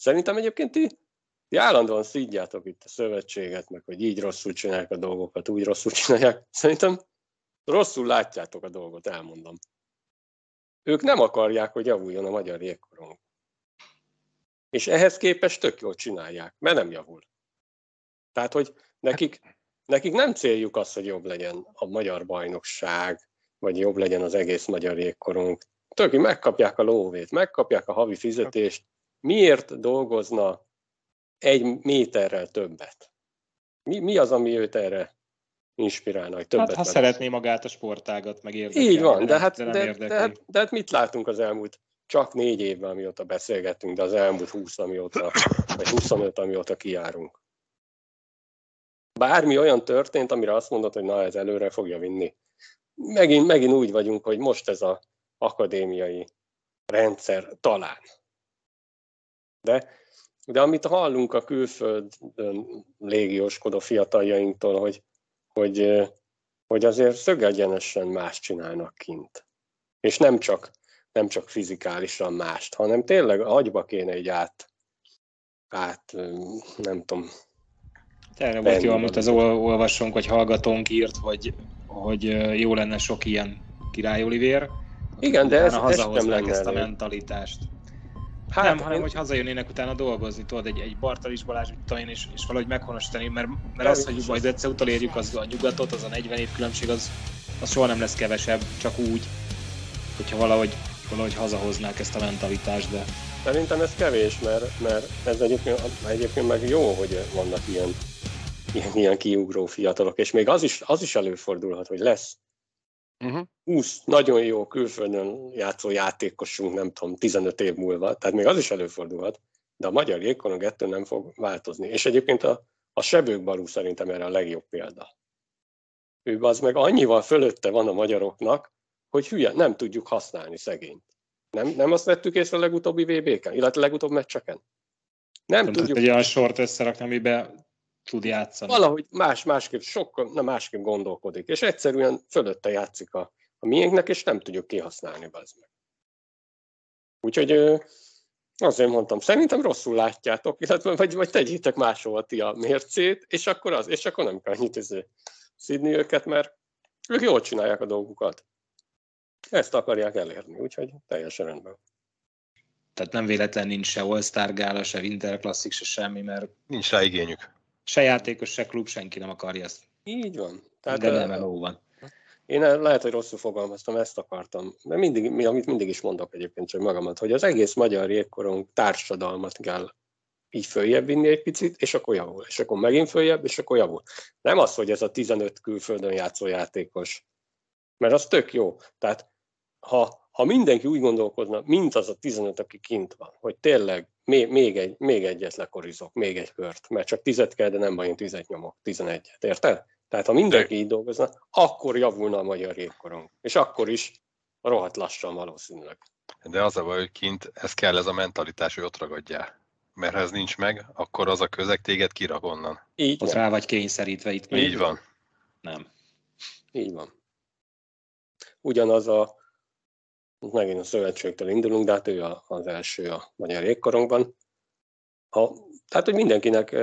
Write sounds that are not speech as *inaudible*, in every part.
Szerintem egyébként ti, ti állandóan szídjátok itt a szövetséget, meg hogy így rosszul csinálják a dolgokat, úgy rosszul csinálják. Szerintem rosszul látjátok a dolgot, elmondom. Ők nem akarják, hogy javuljon a magyar jégkorong. És ehhez képest tök jól csinálják, mert nem javul. Tehát, hogy nekik, nekik nem céljuk az, hogy jobb legyen a magyar bajnokság, vagy jobb legyen az egész magyar jégkorong. Töki megkapják a lóvét, megkapják a havi fizetést. Miért dolgozna egy méterrel többet? Mi, mi az, ami őt erre inspirálna, hogy többet Hát ha szeretné magát a sportágat, meg Így van, de hát, de, de, de, hát, de hát mit látunk az elmúlt csak négy évben, amióta beszélgettünk, de az elmúlt 20, amióta, vagy 25, amióta kijárunk. Bármi olyan történt, amire azt mondod, hogy na ez előre fogja vinni. Megint, megint úgy vagyunk, hogy most ez az akadémiai rendszer talán. De, de amit hallunk a külföldön légióskodó fiataljainktól, hogy, hogy, hogy azért szögegyenesen más csinálnak kint. És nem csak nem csak fizikálisan mást, hanem tényleg agyba kéne egy át, át nem tudom. Erre volt jó, amit az olvasónk vagy hallgatónk írt, hogy, hogy jó lenne sok ilyen király Olivér. Igen, de ez, ez nem lenne ezt a mentalitást. Hát, nem, hanem én... hogy hazajönnének utána dolgozni, tudod, egy, egy Bartalis Balázs, mit én, és, és valahogy meghonosítani, mert, mert az, hogy majd egyszer utolérjük az a nyugatot, az a 40 év különbség, az, az soha nem lesz kevesebb, csak úgy, hogyha valahogy valahogy hazahoznák ezt a mentalitást, de... Szerintem ez kevés, mert, mert ez egyébként, egyébként meg jó, hogy vannak ilyen, ilyen, ilyen kiugró fiatalok, és még az is, az is előfordulhat, hogy lesz uh-huh. 20 nagyon jó külföldön játszó játékosunk, nem tudom, 15 év múlva, tehát még az is előfordulhat, de a magyar jégkorong ettől nem fog változni. És egyébként a, a Sebők Balú szerintem erre a legjobb példa. Ő az meg annyival fölötte van a magyaroknak, hogy hülye, nem tudjuk használni szegényt. Nem, nem azt vettük észre a legutóbbi VB-ken, illetve a legutóbb meccseken? Nem, nem tudjuk. Egy olyan sort összerakni, amiben tud játszani. Valahogy más, másképp, sokkal, nem másképp gondolkodik, és egyszerűen fölötte játszik a, a miénknek, és nem tudjuk kihasználni az meg. Úgyhogy azért mondtam, szerintem rosszul látjátok, illetve vagy, vagy tegyétek máshol ti a mércét, és akkor az, és akkor nem kell annyit izé szidni őket, mert ők jól csinálják a dolgukat. Ezt akarják elérni, úgyhogy teljesen rendben. Tehát nem véletlen nincs se All-Star Gála, se Winter Classic, se semmi, mert... Nincs rá igényük. Se játékos, se klub, senki nem akarja ezt. Így van. Tehát, De nem van. Én lehet, hogy rosszul fogalmaztam, ezt akartam. De mindig, amit mindig is mondok egyébként csak magamat, hogy az egész magyar jégkorong társadalmat kell így följebb vinni egy picit, és akkor javul. És akkor megint följebb, és akkor javul. Nem az, hogy ez a 15 külföldön játszó játékos mert az tök jó. Tehát ha, ha mindenki úgy gondolkozna, mint az a 15, aki kint van, hogy tényleg még, még, egy, még egyet lekorizok, még egy kört, mert csak tizet kell, de nem baj, én tizet nyomok, tizenegyet, érted? Tehát ha mindenki így dolgozna, akkor javulna a magyar jégkorong. És akkor is rohadt lassan valószínűleg. De az a baj, hogy kint ez kell ez a mentalitás, hogy ott ragadjál. Mert ha ez nincs meg, akkor az a közeg téged kirak onnan. Így ott rá vagy kényszerítve itt. Így van. Nem. Így van ugyanaz a, megint a szövetségtől indulunk, de hát ő az első a magyar jégkorongban. Ha, tehát, hogy mindenkinek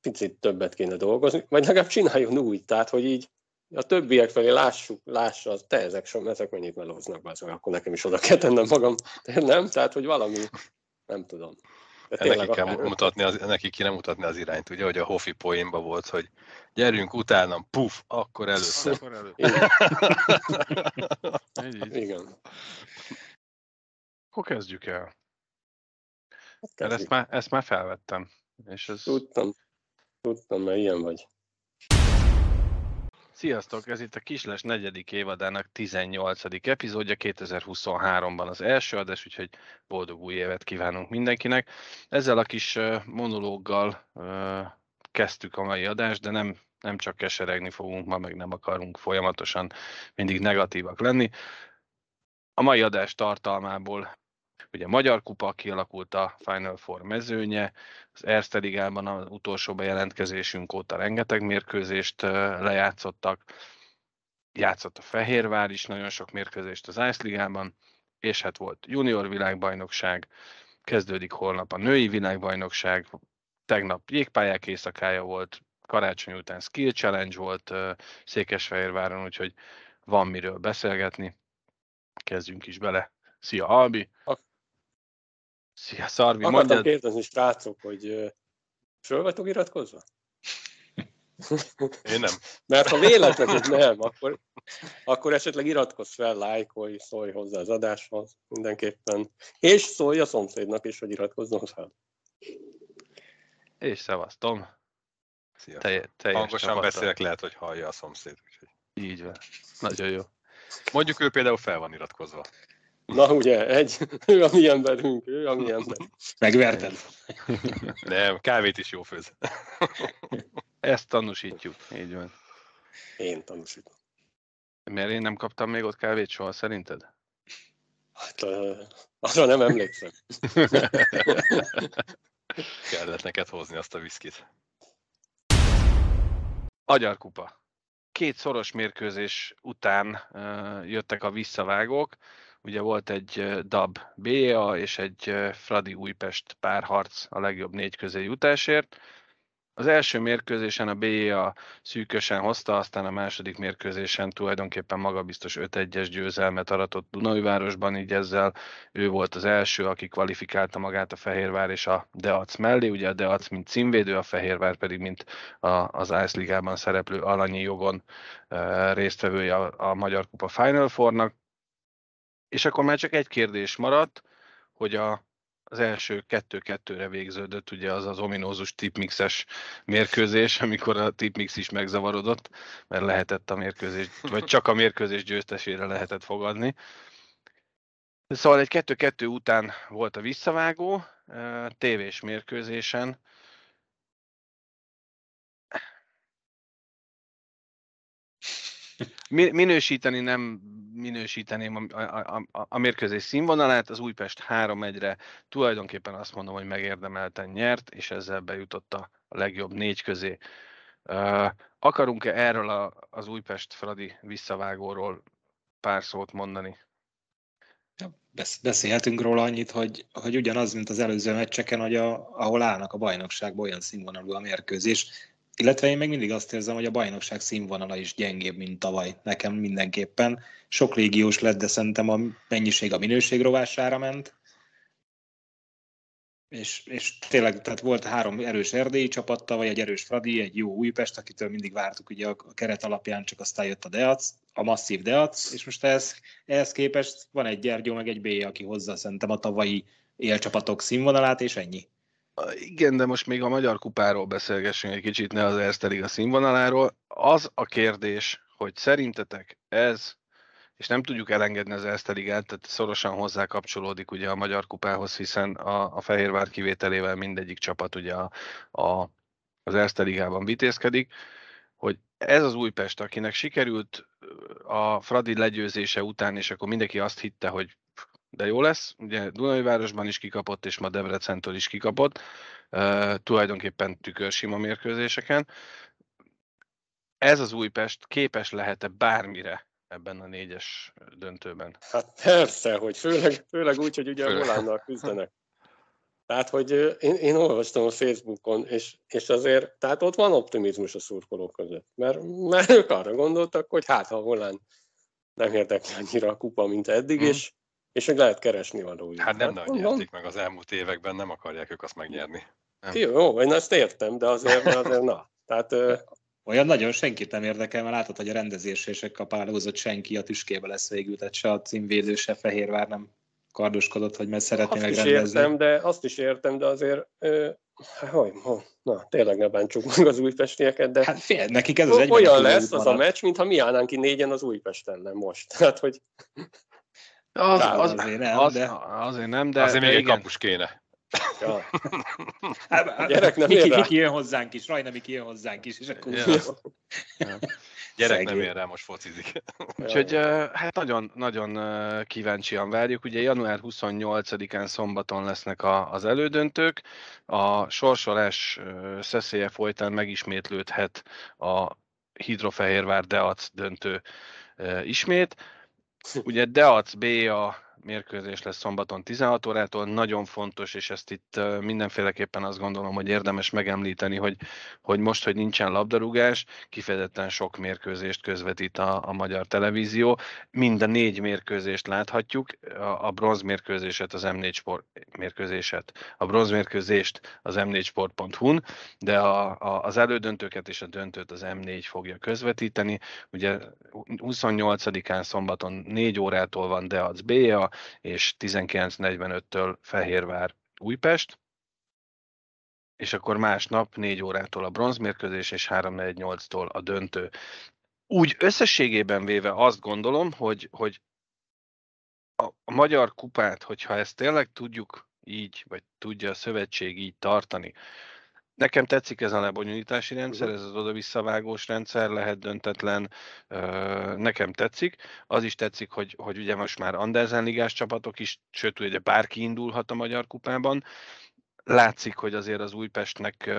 picit többet kéne dolgozni, vagy legalább csináljon úgy, tehát, hogy így a többiek felé lássuk, lássa, az, te ezek, sem, ezek mennyit melóznak, be, akkor nekem is oda kell tennem magam, *laughs* nem? Tehát, hogy valami, nem tudom. Neki, kell mutatni az, neki kéne mutatni az irányt, ugye, hogy a Hofi poénban volt, hogy gyerünk utánam, puf, akkor először. Akkor először. Igen. Akkor kezdjük el. Hát ezt már, ezt már felvettem. És ez... Tudtam. Tudtam, mert ilyen vagy. Sziasztok! Ez itt a Kisles negyedik évadának 18. epizódja, 2023-ban az első adás, úgyhogy boldog új évet kívánunk mindenkinek. Ezzel a kis monológgal kezdtük a mai adást, de nem, nem csak keseregni fogunk ma, meg nem akarunk folyamatosan mindig negatívak lenni. A mai adás tartalmából Ugye Magyar Kupa kialakult a Final Four mezőnye, az Erste Ligában az utolsó bejelentkezésünk óta rengeteg mérkőzést lejátszottak, játszott a Fehérvár is nagyon sok mérkőzést az Ice Ligában, és hát volt junior világbajnokság, kezdődik holnap a női világbajnokság, tegnap jégpályák éjszakája volt, karácsony után skill challenge volt Székesfehérváron, úgyhogy van miről beszélgetni. Kezdjünk is bele. Szia Albi! Szia Szarvi! Akartam mondjad... kérdezni, srácok, hogy föl vagytok iratkozva? Én nem. *laughs* Mert ha véletlenül nem, akkor, akkor esetleg iratkozz fel, lájkolj, szólj hozzá az adáshoz mindenképpen. És szólj a szomszédnak is, hogy iratkozzon fel. És szevasztom. Szia. Te, Hangosan beszélek, lehet, hogy hallja a szomszéd. Úgyhogy... Így van. Nagyon jó. Mondjuk ő például fel van iratkozva. Na ugye, egy, ő a mi emberünk, ő a mi ember. Megverted. Nem, kávét is jó főz. Ezt tanúsítjuk, így van. Én tanúsítom. Miért én nem kaptam még ott kávét soha, szerinted? Hát, uh, arra nem emlékszem. Kellett neked hozni azt a viszkit. Agyarkupa. Két szoros mérkőzés után uh, jöttek a visszavágók. Ugye volt egy DAB BA és egy Fradi Újpest párharc a legjobb négy közé jutásért. Az első mérkőzésen a BA szűkösen hozta, aztán a második mérkőzésen tulajdonképpen magabiztos 5-1-es győzelmet aratott Dunajvárosban, így ezzel ő volt az első, aki kvalifikálta magát a Fehérvár és a Deac mellé. Ugye a Deac mint címvédő, a Fehérvár pedig mint a, az Ice Ligában szereplő alanyi jogon e, résztvevője a, a Magyar Kupa Final Four-nak. És akkor már csak egy kérdés maradt, hogy a az első kettő-kettőre végződött, ugye az az ominózus tipmixes mérkőzés, amikor a tipmix is megzavarodott, mert lehetett a mérkőzés, vagy csak a mérkőzés győztesére lehetett fogadni. Szóval egy kettő-kettő után volt a visszavágó, tévés mérkőzésen, Minősíteni nem minősíteném a, a, a, a mérkőzés színvonalát, az Újpest 3-1-re tulajdonképpen azt mondom, hogy megérdemelten nyert, és ezzel bejutott a, legjobb négy közé. Uh, akarunk-e erről a, az Újpest-Fradi visszavágóról pár szót mondani? Beszélhetünk róla annyit, hogy, hogy ugyanaz, mint az előző meccseken, hogy a, ahol állnak a bajnokságban, olyan színvonalú a mérkőzés. Illetve én még mindig azt érzem, hogy a bajnokság színvonala is gyengébb, mint tavaly. Nekem mindenképpen. Sok légiós lett, de szerintem a mennyiség a minőség rovására ment. És, és tényleg tehát volt három erős erdélyi csapatta, vagy egy erős Fradi, egy jó Újpest, akitől mindig vártuk ugye a keret alapján, csak aztán jött a Deac, a masszív Deac, és most ehhez, ehhez képest van egy Gyergyó, meg egy B, aki hozza szerintem a tavalyi élcsapatok színvonalát, és ennyi. Igen, de most még a Magyar Kupáról beszélgessünk egy kicsit, ne az Erste színvonaláról. Az a kérdés, hogy szerintetek ez, és nem tudjuk elengedni az Erste tehát szorosan hozzá kapcsolódik ugye a Magyar Kupához, hiszen a, a Fehérvár kivételével mindegyik csapat ugye a, a, az Erste Ligában vitézkedik, hogy ez az Újpest, akinek sikerült a Fradi legyőzése után, és akkor mindenki azt hitte, hogy de jó lesz. Ugye Dunajvárosban is kikapott, és ma Debrecentől is kikapott, uh, tulajdonképpen tükörsima mérkőzéseken. Ez az Újpest képes lehet-e bármire ebben a négyes döntőben? Hát persze, hogy főleg, főleg úgy, hogy ugye főleg. a Volánnal küzdenek. Tehát, hogy én, én olvastam a Facebookon, és, és azért, tehát ott van optimizmus a szurkolók között, mert, mert ők arra gondoltak, hogy hát ha Volán nem érdekli annyira a kupa, mint eddig, mm. és és hogy lehet keresni valójában. Hát nem hát, nagyon nyerték meg az elmúlt években, nem akarják ők azt megnyerni. Nem. Jó, én ezt értem, de azért, azért na. Tehát, olyan nagyon senkit nem érdekel, mert látod, hogy a rendezésésekkel pálózott senki a tüskébe lesz végül, tehát se a címvédő, se Fehérvár nem kardoskodott, hogy mert szeretné azt megrendezni. Is értem, de, azt is értem, de azért ö, hogy, na, tényleg ne bántsuk meg az újpestieket, de hát fél, nekik ez az olyan lesz az a meccs, mintha mi állnánk ki négyen az Újpest ellen most. *laughs* Tehát, hogy az, az, azért nem, az, de... Azért nem, de... Azért még egy kapus kéne. Ja. *laughs* Hát, gyerek nem Miki, Miki jön hozzánk is, Rajna Miki jön hozzánk is, és akkor... Ja. Ja. Gyerek Szegény. nem ér rá, most focizik. Úgyhogy hát nagyon, nagyon kíváncsian várjuk. Ugye január 28-án szombaton lesznek a, az elődöntők. A sorsolás szeszélye folytán megismétlődhet a Hidrofehérvár Deac döntő ismét. Ugye Deac B a mérkőzés lesz szombaton 16 órától, nagyon fontos, és ezt itt mindenféleképpen azt gondolom, hogy érdemes megemlíteni, hogy, hogy most, hogy nincsen labdarúgás, kifejezetten sok mérkőzést közvetít a, a magyar televízió. Mind a négy mérkőzést láthatjuk, a, a bronz mérkőzéset, az M4 Sport mérkőzéset, a bronz mérkőzést az m4sport.hu-n, de a, a, az elődöntőket és a döntőt az M4 fogja közvetíteni. Ugye 28-án szombaton 4 órától van Deac BA, és 19.45-től Fehérvár Újpest, és akkor másnap 4 órától a bronzmérkőzés, és 3.48-tól a döntő. Úgy összességében véve azt gondolom, hogy, hogy a, a magyar kupát, hogyha ezt tényleg tudjuk így, vagy tudja a szövetség így tartani, Nekem tetszik ez a lebonyolítási rendszer, ez az oda-visszavágós rendszer, lehet döntetlen, nekem tetszik. Az is tetszik, hogy, hogy ugye most már Andersen ligás csapatok is, sőt, ugye bárki indulhat a Magyar Kupában. Látszik, hogy azért az Újpestnek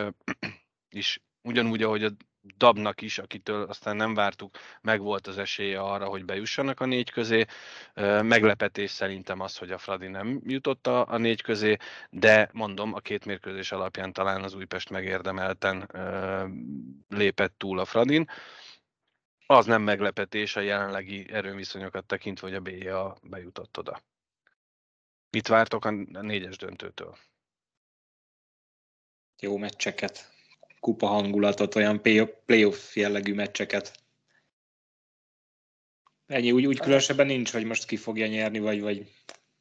is ugyanúgy, ahogy a Dabnak is, akitől aztán nem vártuk, megvolt az esélye arra, hogy bejussanak a négy közé. Meglepetés szerintem az, hogy a Fradi nem jutott a, a négy közé, de mondom, a két mérkőzés alapján talán az Újpest megérdemelten lépett túl a Fradin. Az nem meglepetés a jelenlegi erőviszonyokat tekintve, hogy a BIA bejutott oda. Mit vártok a négyes döntőtől? Jó meccseket kupa hangulatot, olyan playoff jellegű meccseket. Ennyi, úgy, úgy különösebben nincs, hogy most ki fogja nyerni, vagy, vagy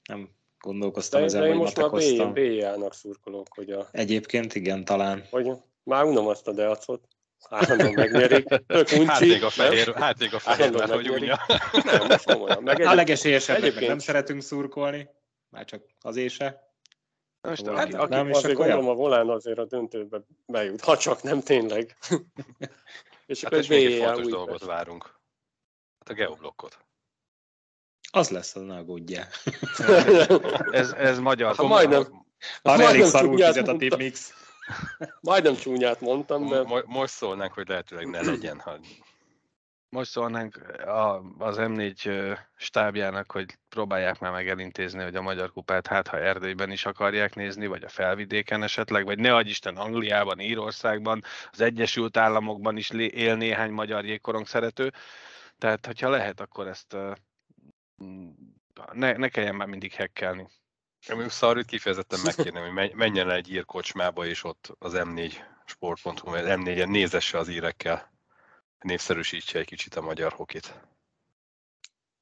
nem gondolkoztam de, ezen, de vagy most már B-jának szurkolok, hogy a... Egyébként igen, talán. Hogy már unom azt a deacot. Állandóan megnyerik. Tök uncsi. Hát még a fehér, hát még a fehér mert hogy unja. Nem, most komolyan. Meg a legesélyesebbnek nem szeretünk szurkolni, már csak az ése. Most hát, aki, nem, azért gondolom a volán azért a döntőbe bejut, ha csak nem tényleg. *laughs* és hát akkor egy fontos dolgot persze. várunk. Hát a geoblokkot. Az lesz, az ne aggódjál. *laughs* ez, ez magyar. Ha majdnem, Arra elég szarul fizet a tipmix. Majdnem csúnyát mondtam, de... Most szólnánk, hogy lehetőleg ne legyen, ha most szólnánk az M4 stábjának, hogy próbálják már meg elintézni, hogy a Magyar Kupát hát ha Erdélyben is akarják nézni, vagy a felvidéken esetleg, vagy ne Isten Angliában, Írországban, az Egyesült Államokban is él néhány magyar jégkorong szerető. Tehát, hogyha lehet, akkor ezt ne, ne kelljen már mindig hekkelni. Én szarrit kifejezetten megkérném, hogy menjen el egy ír kocsmába, és ott az M4 sport.hu, M4-en nézesse az írekkel népszerűsítse egy kicsit a magyar hokit.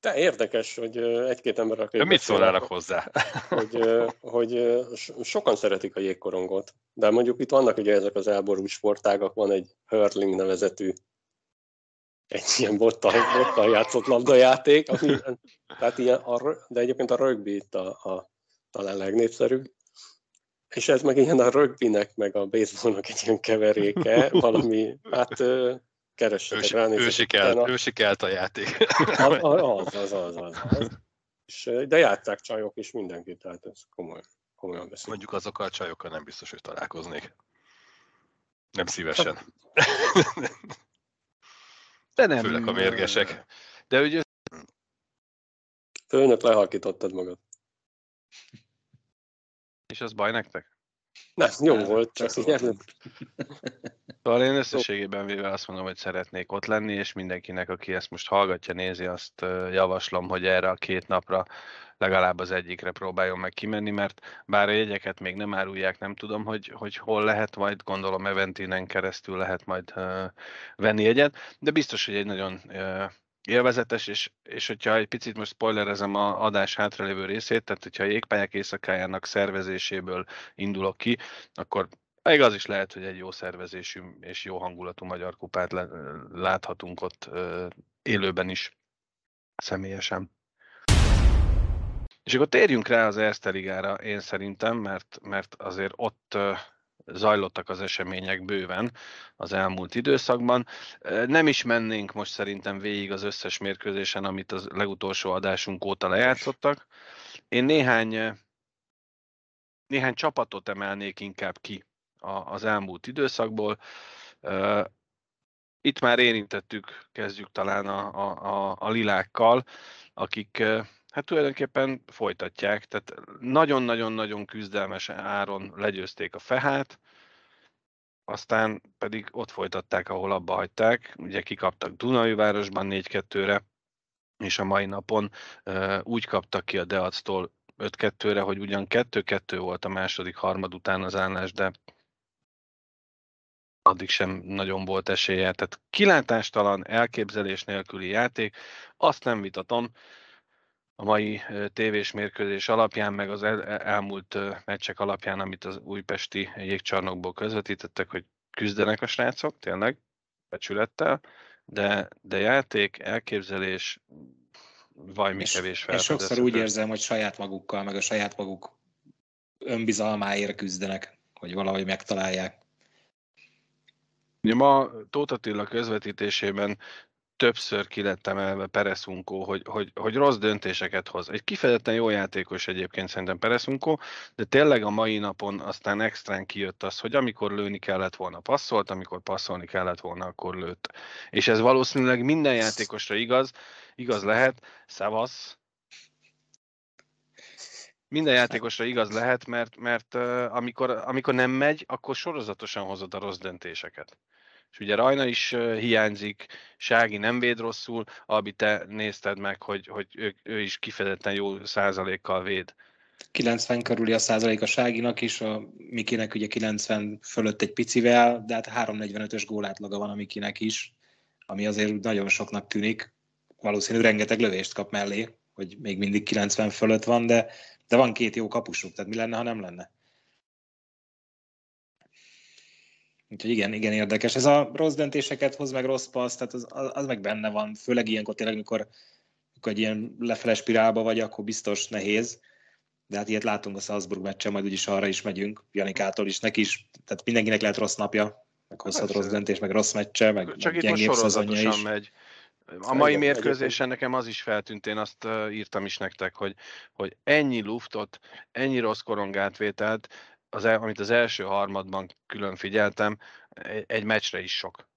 De érdekes, hogy egy-két ember, aki... Mit szólnának hozzá? *laughs* Hogy, hogy sokan szeretik a jégkorongot, de mondjuk itt vannak ugye ezek az elborult sportágak, van egy hurling nevezetű egy ilyen bottal, bottal játszott labdajáték, ami, tehát ilyen, a, de egyébként a rugby itt a, a talán legnépszerűbb. És ez meg ilyen a rugbynek, meg a baseballnak egy ilyen keveréke, valami, hát keressetek ősi, rá. Ősi, kelt, ősi kelt a játék. az, az, az, az, az. És, de játszák csajok is mindenki, tehát ez komoly, komolyan beszél. Mondjuk azokkal a csajokkal nem biztos, hogy találkoznék. Nem szívesen. De nem. Főleg a mérgesek. De ugye... Főnök, lehalkítottad magad. És az baj nektek? Nem, jó volt, csak így Szóval én összességében véve azt mondom, hogy szeretnék ott lenni, és mindenkinek, aki ezt most hallgatja, nézi, azt javaslom, hogy erre a két napra legalább az egyikre próbáljon meg kimenni, mert bár a jegyeket még nem árulják, nem tudom, hogy, hogy hol lehet, majd gondolom Eventinen keresztül lehet majd uh, venni jegyet, de biztos, hogy egy nagyon uh, élvezetes, és, és hogyha egy picit most spoilerezem a adás hátralévő részét, tehát hogyha a jégpályák éjszakájának szervezéséből indulok ki, akkor még az is lehet, hogy egy jó szervezésű és jó hangulatú magyar kupát láthatunk ott élőben is, személyesen. És akkor térjünk rá az Erste Ligára, én szerintem, mert, mert azért ott zajlottak az események bőven az elmúlt időszakban. Nem is mennénk most szerintem végig az összes mérkőzésen, amit az legutolsó adásunk óta lejátszottak. Én néhány, néhány csapatot emelnék inkább ki az elmúlt időszakból. Itt már érintettük, kezdjük talán a, a, a, a lilákkal, akik hát tulajdonképpen folytatják, tehát nagyon-nagyon-nagyon küzdelmes áron legyőzték a Fehát, aztán pedig ott folytatták, ahol abba hagyták, ugye kikaptak Dunajvárosban 4-2-re, és a mai napon uh, úgy kaptak ki a Deactól 5-2-re, hogy ugyan 2-2 volt a második harmad után az állás, de addig sem nagyon volt esélye. Tehát kilátástalan, elképzelés nélküli játék, azt nem vitatom, a mai tévés mérkőzés alapján, meg az el, elmúlt meccsek alapján, amit az újpesti jégcsarnokból közvetítettek, hogy küzdenek a srácok, tényleg, becsülettel, de, de játék, elképzelés, vajmi és, kevés És sokszor úgy érzem, hogy saját magukkal, meg a saját maguk önbizalmáért küzdenek, hogy valahogy megtalálják. Ugye ma Tóth Attila közvetítésében többször ki lett emelve Pereszunkó, hogy, hogy, hogy rossz döntéseket hoz. Egy kifejezetten jó játékos egyébként szerintem Pereszunkó, de tényleg a mai napon aztán extrán kijött az, hogy amikor lőni kellett volna passzolt, amikor passzolni kellett volna, akkor lőtt. És ez valószínűleg minden játékosra igaz, igaz lehet, szevasz, minden játékosra igaz lehet, mert, mert amikor, amikor nem megy, akkor sorozatosan hozod a rossz döntéseket és ugye Rajna is hiányzik, Sági nem véd rosszul, Abi te nézted meg, hogy, hogy ő, ő is kifejezetten jó százalékkal véd. 90 körüli a százalék a Ságinak is, a Mikinek ugye 90 fölött egy picivel, de hát 3.45-ös gólátlaga van a Mikinek is, ami azért nagyon soknak tűnik. Valószínű rengeteg lövést kap mellé, hogy még mindig 90 fölött van, de, de van két jó kapusuk, tehát mi lenne, ha nem lenne? Úgyhogy igen, igen érdekes. Ez a rossz döntéseket hoz meg rossz passz, tehát az, az meg benne van. Főleg ilyenkor tényleg, amikor, amikor egy ilyen lefele spirálba vagy, akkor biztos nehéz. De hát ilyet látunk a Salzburg meccsen, majd úgyis arra is megyünk, Janikától is, neki is. Tehát mindenkinek lehet rossz napja, meg hozhat rossz döntés, meg rossz meccse, meg Csak itt most sorozatosan is. megy. A mai mérkőzésen nekem az is feltűnt, én azt írtam is nektek, hogy, hogy ennyi luftot, ennyi rossz korongátvételt, az, amit az első harmadban külön figyeltem, egy meccsre is sok.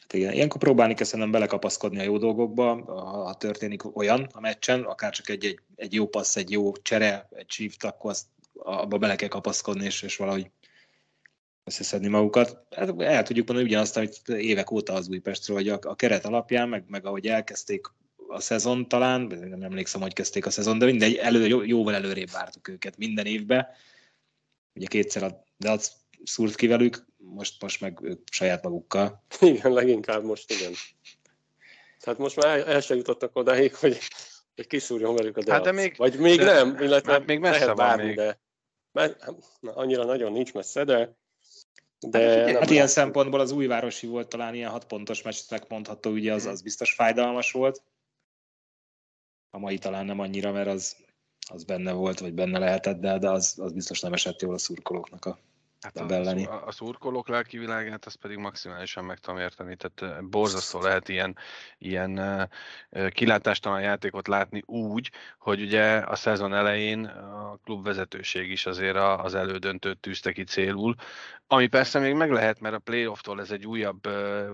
Hát igen, ilyenkor próbálni kell szerintem belekapaszkodni a jó dolgokba, ha történik olyan a meccsen, akár csak egy, egy, egy jó passz, egy jó csere, egy shift, akkor azt abba bele kell kapaszkodni, és, és valahogy összeszedni magukat. Hát el tudjuk mondani ugyanazt, amit évek óta az Újpestről, hogy a, a keret alapján, meg, meg ahogy elkezdték a szezon talán, nem emlékszem, hogy kezdték a szezon, de mindegy, elő, jó, jóval előrébb vártuk őket minden évben, ugye kétszer a Dac szúrt ki velük, most, most meg ők saját magukkal. *laughs* Igen, leginkább most igen. Tehát most már el, el sem jutottak odáig, hogy, hogy kiszúrjon velük a Dac. Hát de még, Vagy még de, nem, illetve hát még messze lehet várni, még. de mert, na, annyira nagyon nincs messze, de de hát, hát ilyen szempontból az újvárosi volt talán ilyen hat pontos meccsnek mondható, ugye az, az biztos fájdalmas volt. A mai talán nem annyira, mert az az benne volt, vagy benne lehetett, de, de az, az biztos nem esett jól a szurkolóknak a Hát a, a, a szurkolók lelki világát, azt pedig maximálisan meg tudom érteni. Tehát borzasztó lehet ilyen, ilyen kilátástalan játékot látni úgy, hogy ugye a szezon elején a klubvezetőség is azért az elődöntőt tűzte ki célul, ami persze még meg lehet, mert a playoff-tól ez egy újabb,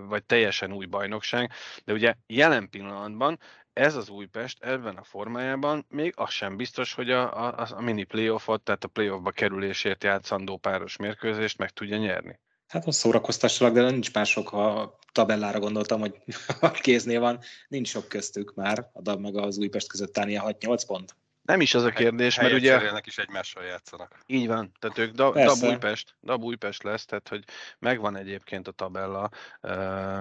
vagy teljesen új bajnokság, de ugye jelen pillanatban ez az Újpest ebben a formájában még az sem biztos, hogy a, a, a mini playoffot, tehát a playoffba kerülésért játszandó páros mérkőzést meg tudja nyerni. Hát most szórakoztassalak, de nincs már sok, ha tabellára gondoltam, hogy *laughs* a kéznél van, nincs sok köztük már, a meg az Újpest között ilyen 6-8 pont. Nem is az a kérdés, mert ugye... Helyet is egymással játszanak. Így van, tehát ők Dab, Dab Újpest, Dab Újpest lesz, tehát hogy megvan egyébként a tabella,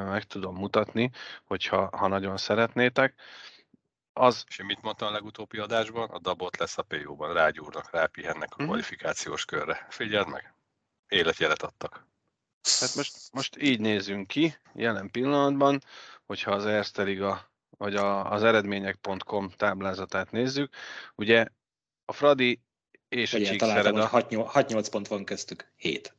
meg tudom mutatni, hogyha ha nagyon szeretnétek. Az... És mit mondtam a legutóbbi adásban? A Dabot lesz a PO-ban, rágyúrnak, rápihennek a mhm. kvalifikációs körre. Figyeld meg, életjelet adtak. Hát most, most így nézünk ki jelen pillanatban, hogyha az Erste Liga vagy a, az eredmények.com táblázatát nézzük, ugye a Fradi és Ugye, a Csíkszereda... 6-8 pont van köztük, 7.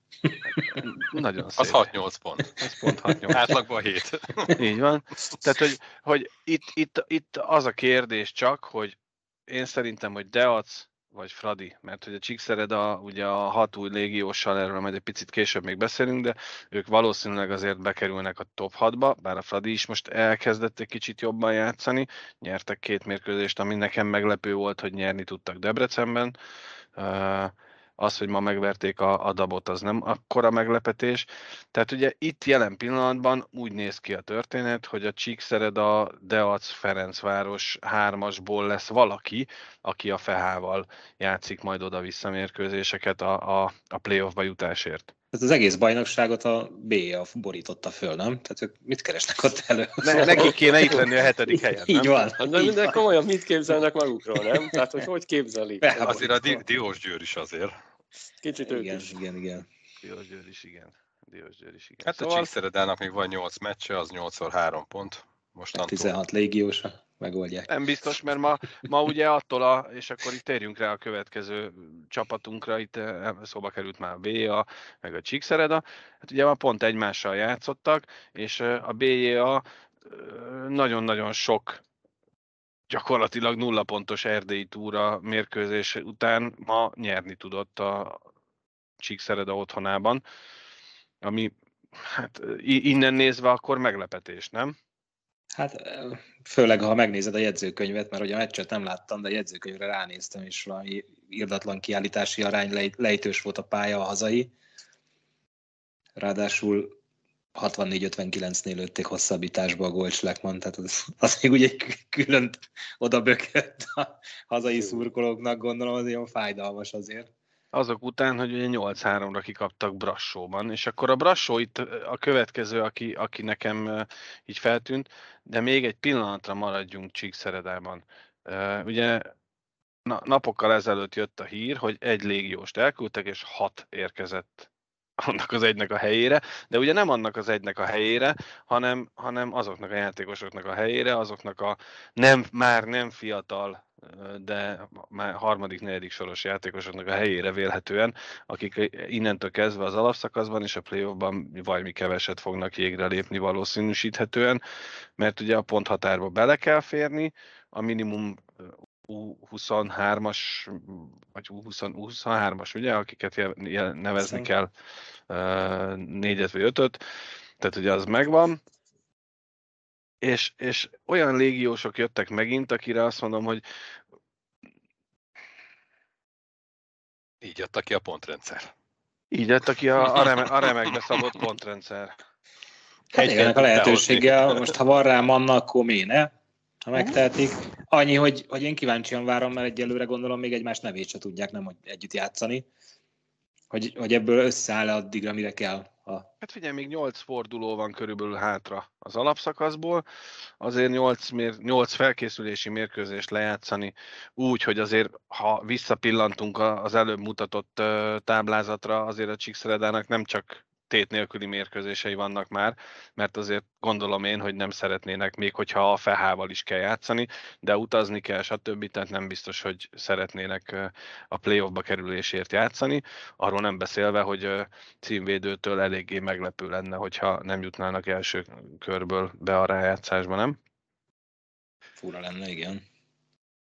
Nagyon szép. Az 6-8 pont. Az pont 6-8. Átlagban 7. Így van. Tehát, hogy, hogy itt, itt, itt az a kérdés csak, hogy én szerintem, hogy Deac vagy Fradi, mert hogy a Csíkszereda ugye a hat új légióssal, erről majd egy picit később még beszélünk, de ők valószínűleg azért bekerülnek a top 6-ba, bár a Fradi is most elkezdett egy kicsit jobban játszani, nyertek két mérkőzést, ami nekem meglepő volt, hogy nyerni tudtak Debrecenben, az, hogy ma megverték a, a dabot, az nem akkora meglepetés. Tehát ugye itt jelen pillanatban úgy néz ki a történet, hogy a Csíkszereda Deac Ferencváros hármasból lesz valaki, aki a Fehával játszik majd oda-vissza mérkőzéseket a, a, a playoffba jutásért. Tehát az egész bajnokságot a BA borította föl, nem? Tehát ők mit keresnek ott elő? Ne, nekik kéne itt lenni a hetedik *laughs* helyen, Így van. Hát, de, de komolyan mit képzelnek magukról, nem? Tehát, hogy hogy képzelik? Azért a Di- Diós Győr is azért. Kicsit ők Igen, is. igen, igen. Diós Győr is, igen. Diós Győr is, igen. Hát a Csíkszeredának még van 8 meccse, az 8 3 pont. Mostantól. 16 légiósa, megoldják. Nem biztos, mert ma, ma ugye attól a, és akkor itt térjünk rá a következő csapatunkra, itt eh, szóba került már a BA, meg a Csíkszereda, hát ugye ma pont egymással játszottak, és eh, a BA eh, nagyon-nagyon sok gyakorlatilag nulla pontos erdélyi túra mérkőzés után ma nyerni tudott a Csíkszereda otthonában, ami hát innen nézve akkor meglepetés, nem? Hát főleg, ha megnézed a jegyzőkönyvet, mert ugye a meccset nem láttam, de a jegyzőkönyvre ránéztem, és valami irdatlan kiállítási arány lej- lejtős volt a pálya a hazai. Ráadásul 64-59-nél lőtték hosszabbításba a Goldschlackman, tehát az, az még ugye külön oda bökött a hazai szurkolóknak, gondolom az ilyen fájdalmas azért. Azok után, hogy ugye 8-3-ra kikaptak Brassóban, és akkor a Brassó itt a következő, aki, aki nekem így feltűnt, de még egy pillanatra maradjunk Csíkszeredában. Ugye na, napokkal ezelőtt jött a hír, hogy egy légióst elküldtek, és hat érkezett annak az egynek a helyére, de ugye nem annak az egynek a helyére, hanem, hanem azoknak a játékosoknak a helyére, azoknak a nem, már nem fiatal, de már harmadik, negyedik soros játékosoknak a helyére vélhetően, akik innentől kezdve az alapszakaszban és a playoffban valami keveset fognak jégre lépni valószínűsíthetően, mert ugye a ponthatárba bele kell férni, a minimum ö, U23-as, vagy U20, U23-as, ugye, akiket nevezni Hiszem. kell négyet vagy ötöt, tehát ugye az megvan, és, és olyan légiósok jöttek megint, akire azt mondom, hogy Így adta ki a pontrendszer. így lett, aki a, a, reme, a remekbe szabott *laughs* pontrendszer. Hát Egy igen, a lehetőséggel, most ha van rá manna, akkor miért ne? Ha megtehetik. Annyi, hogy, hogy én kíváncsian várom, mert egyelőre gondolom még egymás nevét se tudják nem hogy együtt játszani. Hogy, hogy ebből összeáll addigra, mire kell. A... Hát figyelj, még 8 forduló van körülbelül hátra az alapszakaszból, azért 8, mér, 8 felkészülési mérkőzést lejátszani úgy, hogy azért, ha visszapillantunk az előbb mutatott táblázatra, azért a Csíkszeredának nem csak tét nélküli mérkőzései vannak már, mert azért gondolom én, hogy nem szeretnének, még hogyha a fehával is kell játszani, de utazni kell, stb. Tehát nem biztos, hogy szeretnének a playoffba kerülésért játszani. Arról nem beszélve, hogy címvédőtől eléggé meglepő lenne, hogyha nem jutnának első körből be a rájátszásba, nem? Fura lenne, igen.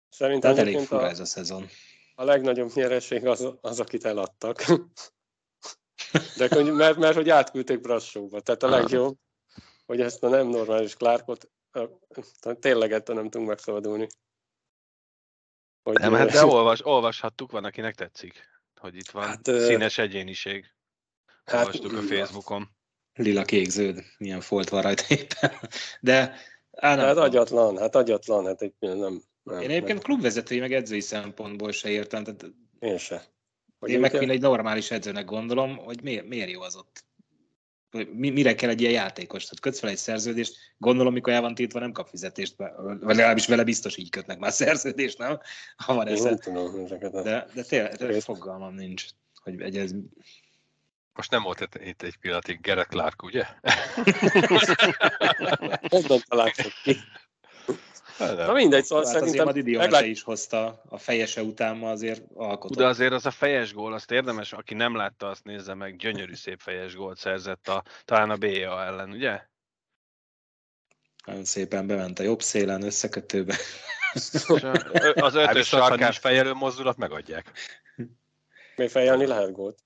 Szerintem Tehát elég fura a, ez a szezon. a legnagyobb nyereség az, az akit eladtak. *laughs* De hogy, mert, mert hogy átküldték Brassóba. Tehát a Aha. legjobb, hogy ezt a nem normális Clarkot tényleg ettől nem tudunk megszabadulni. Hogy, Nem, hát de olvas, olvashattuk, van, akinek tetszik, hogy itt van Hát, hát, színes egyéniség. hát, Olvastuk a Facebookon. Lila, kék, zöld, milyen folt van rajta éppen. De á, nem, Hát agyatlan, hát agyatlan, hát egy nem, nem, én egyébként klubvezetői meg edzői szempontból se értem. Tehát nem, én se. Hogy én mint egy normális edzőnek gondolom, hogy miért, miért jó az ott. Mi, mire kell egy ilyen játékos? Tehát kötsz fel egy szerződést, gondolom, mikor el van tiltva, nem kap fizetést, vagy legalábbis vele biztos így kötnek már szerződést, nem? Ha van ez. De, de tényleg, tényleg fogalmam nincs, hogy egy ez... Most nem volt itt- itt egy pillanatig Gerek Clark, ugye? *laughs* Honnan találtak ki? Hát Na mindegy, szóval Hát azért szerintem Dione meglát... is hozta a fejese után, ma azért alkotott. De azért az a fejes gól, azt érdemes, aki nem látta, azt nézze meg, gyönyörű szép fejes gólt szerzett a, talán a BA ellen, ugye? Nagyon szépen bement a jobb szélen, összekötőbe. az ötös sarkás fejelő mozdulat megadják. Még fejelni lehet gólt?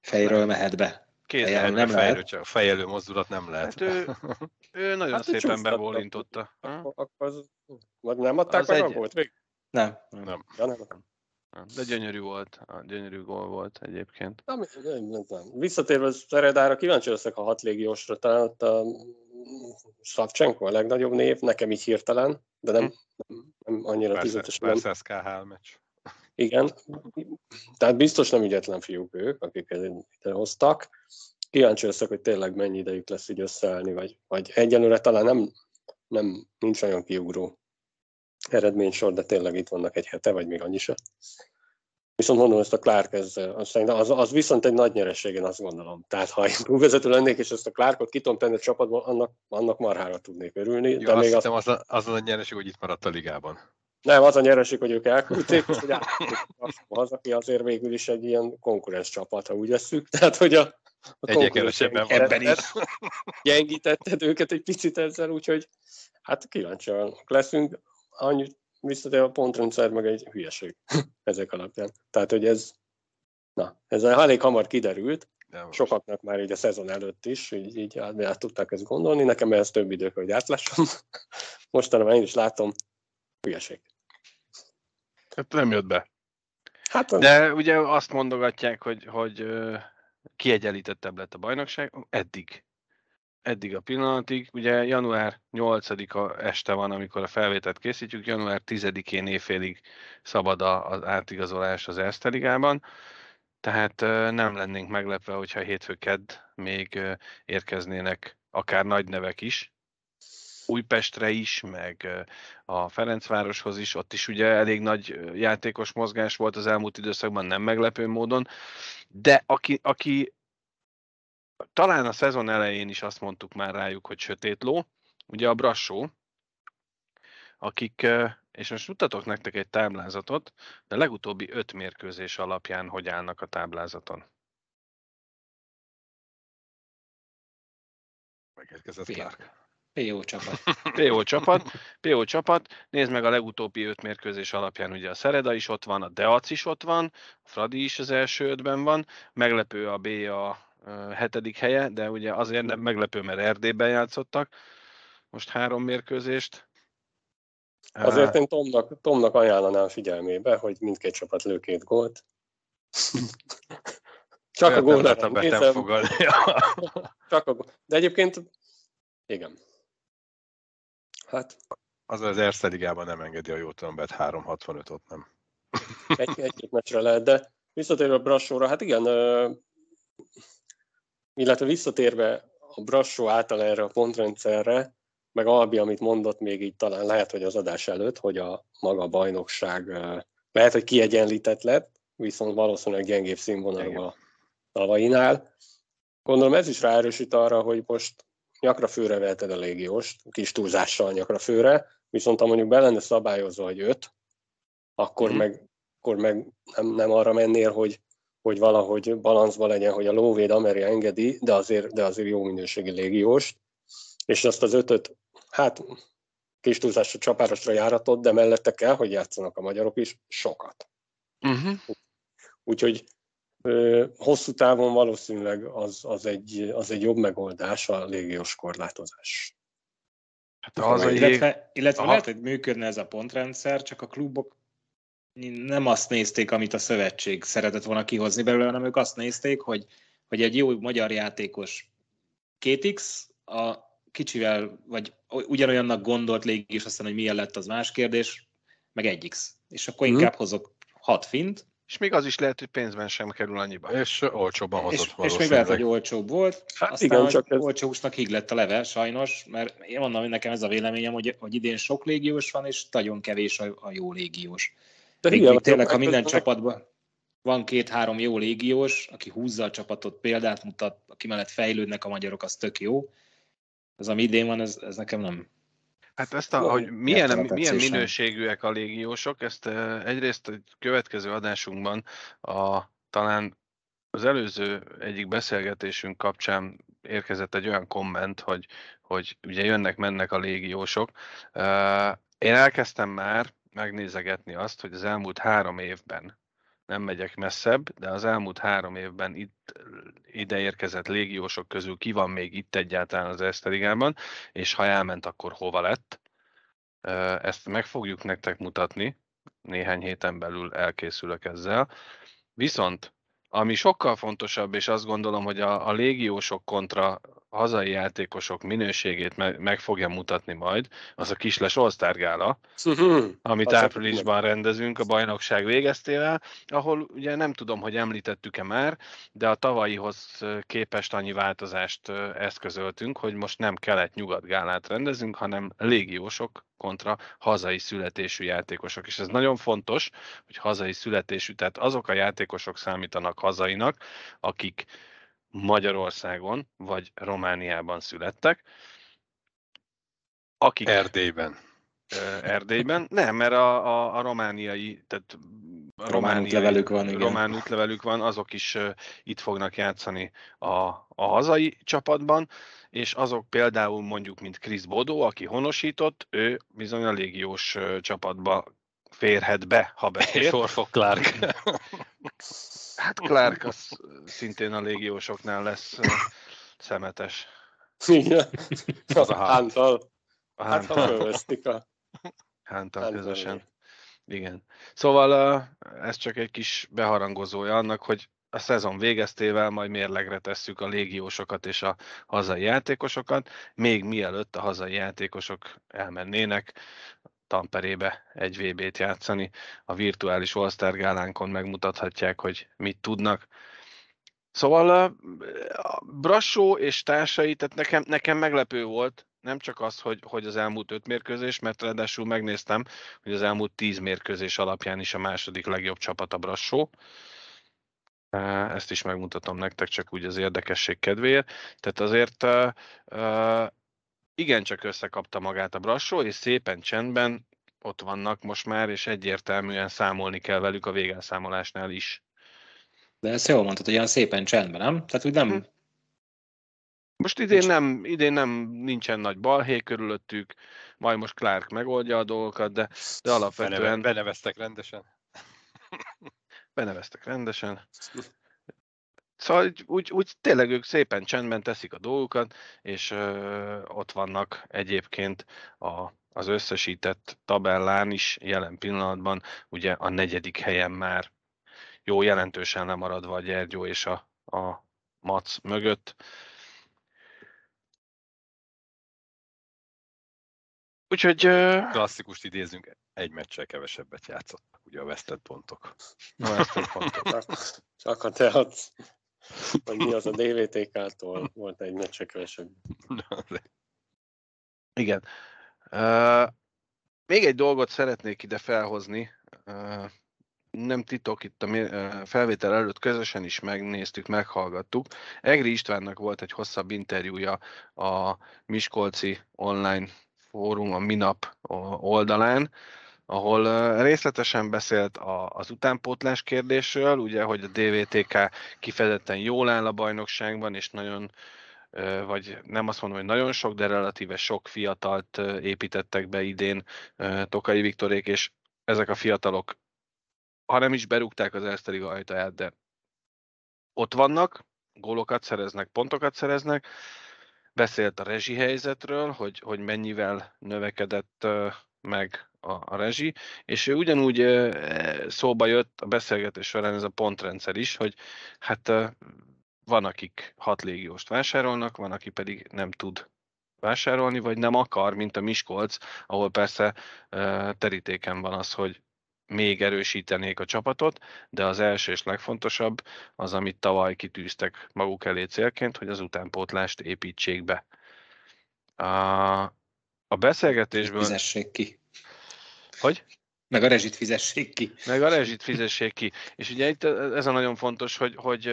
Fejről mehet be. Kézzel nem fejlő, lehet. Csak fejelő mozdulat nem lehet. Hát ő, ő nagyon hát szépen bebólintotta. Akkor az, nem adták az meg egy... a gólt végig? Nem. Nem. Ja, nem. De gyönyörű volt, a gyönyörű gól volt egyébként. Nem, nem, nem, nem. Visszatérve Szeredára, kíváncsi leszek a hat légiósra, talán ott a Szavcsenko a legnagyobb név, nekem így hirtelen, de nem, nem, nem annyira tüzetesen. Persze, ez KHL meccs. Igen, tehát biztos nem ügyetlen fiúk ők, akik ide hoztak. Kíváncsi leszek, hogy tényleg mennyi idejük lesz így összeállni, vagy, vagy egyenlőre talán nem, nem nincs olyan kiugró eredménysor, de tényleg itt vannak egy hete, vagy még annyi se. Viszont mondom, ezt a Clark, ez, az, az viszont egy nagy nyereség, én azt gondolom. Tehát ha én vezető lennék, és ezt a Clarkot ki tudom tenni a csapatban, annak, annak marhára tudnék örülni. Jó, de azt még hiszem, az, a, az a nyereség, hogy itt maradt a ligában. Nem, az a nyereség, hogy ők elküldték, és hogy az, aki azért végül is egy ilyen konkurens csapat, ha úgy veszük. Tehát, hogy a, a Egyre ebben is. Gyengítetted őket egy picit ezzel, úgyhogy hát kíváncsiak leszünk. Annyit visszatér a pontrendszer meg egy hülyeség *laughs* ezek alapján. Tehát, hogy ez, na, ez elég hamar kiderült, sokaknak már így a szezon előtt is, így, így át, át tudták ezt gondolni, nekem ez több idő, hogy átlássam. *laughs* Mostanában én is látom, hülyeség. Hát nem jött be. Hát, De ugye azt mondogatják, hogy, hogy kiegyenlítettebb lett a bajnokság, eddig eddig a pillanatig. Ugye január 8-a este van, amikor a felvételt készítjük, január 10-én éjfélig szabad az átigazolás az Erste Ligában, tehát nem lennénk meglepve, hogyha hétfő kedd még érkeznének akár nagy nevek is, Újpestre is, meg a Ferencvároshoz is, ott is ugye elég nagy játékos mozgás volt az elmúlt időszakban, nem meglepő módon, de aki, aki talán a szezon elején is azt mondtuk már rájuk, hogy sötét ló, ugye a Brassó, akik, és most mutatok nektek egy táblázatot, de a legutóbbi öt mérkőzés alapján hogy állnak a táblázaton. Megérkezett Clark. PO csapat. *laughs* PO csapat. PO csapat. Nézd meg a legutóbbi öt mérkőzés alapján, ugye a Szereda is ott van, a Deac is ott van, a Fradi is az első ötben van, meglepő a B a hetedik helye, de ugye azért nem meglepő, mert Erdélyben játszottak most három mérkőzést. Azért én Tomnak, Tomnak ajánlanám figyelmébe, hogy mindkét csapat lő két gólt. Csak a gól nem nézem. *laughs* Csak a gól. De egyébként, igen. Hát. Az az Erste Ligában nem engedi a jó tömbet, 3-65 ott nem. *laughs* egy, egy meccsre lehet, de visszatérve a Brassóra, hát igen, illetve visszatérve a Brassó által erre a pontrendszerre, meg Albi, amit mondott még így talán lehet, hogy az adás előtt, hogy a maga bajnokság lehet, hogy kiegyenlített lett, viszont valószínűleg gyengébb színvonalban a tavainál. Gondolom ez is ráerősít arra, hogy most nyakra főre veheted a légióst, kis túlzással nyakra főre, viszont ha mondjuk be lenne szabályozva, hogy öt, akkor, mm. meg, akkor meg nem, nem arra mennél, hogy hogy valahogy balanszba legyen, hogy a lóvéd Ameri engedi, de azért, de azért jó minőségi légiós, és azt az ötöt, hát kis túlzásra csapárosra járatott, de mellette kell, hogy játszanak a magyarok is sokat. Uh-huh. Úgyhogy hosszú távon valószínűleg az, az, egy, az egy jobb megoldás a légiós korlátozás. Hát az a illetve, illetve lehet, hogy működne ez a pontrendszer, csak a klubok nem azt nézték, amit a szövetség szeretett volna kihozni belőle, hanem ők azt nézték, hogy, hogy egy jó magyar játékos 2x, a kicsivel, vagy ugyanolyannak gondolt légis, aztán, hogy milyen lett, az más kérdés, meg 1x. És akkor inkább hmm. hozok 6 fint. És még az is lehet, hogy pénzben sem kerül annyiba. És olcsóbban hozott És, és még lehet, hogy olcsóbb volt. Hát aztán igen, csak ez... olcsósnak híg lett a leve, sajnos, mert én mondom, hogy nekem ez a véleményem, hogy, hogy idén sok légiós van, és nagyon kevés a, a jó légiós. De még, igen, tényleg, ha minden csapatban van két-három jó légiós, aki húzza a csapatot, példát mutat, aki mellett fejlődnek a magyarok, az tök jó. Ez, ami idén van, ez, ez nekem nem. Hát ezt, a, hogy milyen, milyen minőségűek a légiósok, ezt egyrészt a következő adásunkban a, talán az előző egyik beszélgetésünk kapcsán érkezett egy olyan komment, hogy, hogy ugye jönnek-mennek a légiósok. Én elkezdtem már megnézegetni azt, hogy az elmúlt három évben nem megyek messzebb, de az elmúlt három évben itt ide érkezett légiósok közül ki van még itt egyáltalán az Eszterigában, és ha elment, akkor hova lett. Ezt meg fogjuk nektek mutatni, néhány héten belül elkészülök ezzel. Viszont, ami sokkal fontosabb, és azt gondolom, hogy a, a légiósok kontra hazai játékosok minőségét meg, meg fogja mutatni majd, az a Kisles All-Star Gála, amit áprilisban rendezünk a bajnokság végeztével, ahol ugye nem tudom, hogy említettük-e már, de a tavalyihoz képest annyi változást eszközöltünk, hogy most nem kelet-nyugat gálát rendezünk, hanem légiósok kontra hazai születésű játékosok. És ez nagyon fontos, hogy hazai születésű, tehát azok a játékosok számítanak hazainak, akik Magyarországon vagy Romániában születtek, akik... Erdélyben. Erdélyben. Nem, mert a, a, a romániai, tehát a román útlevelük van, igen. Román útlevelük van, azok is uh, itt fognak játszani a, a hazai csapatban, és azok például mondjuk, mint Chris Bodó, aki honosított, ő bizony a légiós uh, csapatba férhet be, ha *laughs* befér. És Orfok Clark. *laughs* Hát Clark az szintén a légiósoknál lesz szemetes. Igen. Az a hántal. A hántal. a... Hántal közösen. Igen. Szóval ez csak egy kis beharangozója annak, hogy a szezon végeztével majd mérlegre tesszük a légiósokat és a hazai játékosokat, még mielőtt a hazai játékosok elmennének Tamperébe egy VB-t játszani. A virtuális All-Star gálánkon megmutathatják, hogy mit tudnak. Szóval a Brassó és társai, tehát nekem, nekem meglepő volt, nem csak az, hogy, hogy az elmúlt öt mérkőzés, mert ráadásul megnéztem, hogy az elmúlt tíz mérkőzés alapján is a második legjobb csapat a Brassó. Ezt is megmutatom nektek, csak úgy az érdekesség kedvéért. Tehát azért igencsak összekapta magát a Brassó, és szépen csendben ott vannak most már, és egyértelműen számolni kell velük a végelszámolásnál is. De ezt jól mondtad, hogy olyan szépen csendben, nem? Tehát úgy nem... Hm. Most idén nem, idén nem nincsen nagy balhé körülöttük, majd most Clark megoldja a dolgokat, de, de alapvetően... Beneve, beneveztek rendesen. Beneveztek rendesen. Szóval úgy, úgy tényleg ők szépen csendben teszik a dolgokat, és ö, ott vannak egyébként a, az összesített tabellán is jelen pillanatban ugye a negyedik helyen már jó jelentősen lemaradva a Gyergyó és a, a Mac mögött. Úgyhogy... Klasszikust idézünk, egy meccsel kevesebbet játszottak, ugye a vesztett pontok. A vesztett pontok. Csak a te adsz vagy mi az a DVTK-tól volt egy meccsek kevesebb. Igen. Uh, még egy dolgot szeretnék ide felhozni. Uh, nem titok, itt a felvétel előtt közösen is megnéztük, meghallgattuk. Egri Istvánnak volt egy hosszabb interjúja a Miskolci online fórum, a Minap oldalán, ahol részletesen beszélt az utánpótlás kérdésről, ugye, hogy a DVTK kifejezetten jól áll a bajnokságban, és nagyon vagy nem azt mondom, hogy nagyon sok, de relatíve sok fiatalt építettek be idén Tokai Viktorék, és ezek a fiatalok, ha nem is berúgták az Eszteriga ajtaját, de ott vannak, gólokat szereznek, pontokat szereznek, beszélt a rezsi helyzetről, hogy, hogy mennyivel növekedett meg a, a rezsi, és ő ugyanúgy szóba jött a beszélgetés során ez a pontrendszer is, hogy hát van, akik hat légióst vásárolnak, van, aki pedig nem tud vásárolni, vagy nem akar, mint a Miskolc, ahol persze terítéken van az, hogy még erősítenék a csapatot, de az első és legfontosabb az, amit tavaly kitűztek maguk elé célként, hogy az utánpótlást építsék be. A, beszélgetésből... Fizessék ki. Hogy? Meg a rezsit fizessék ki. Meg a rezsit fizessék ki. És ugye itt ez a nagyon fontos, hogy, hogy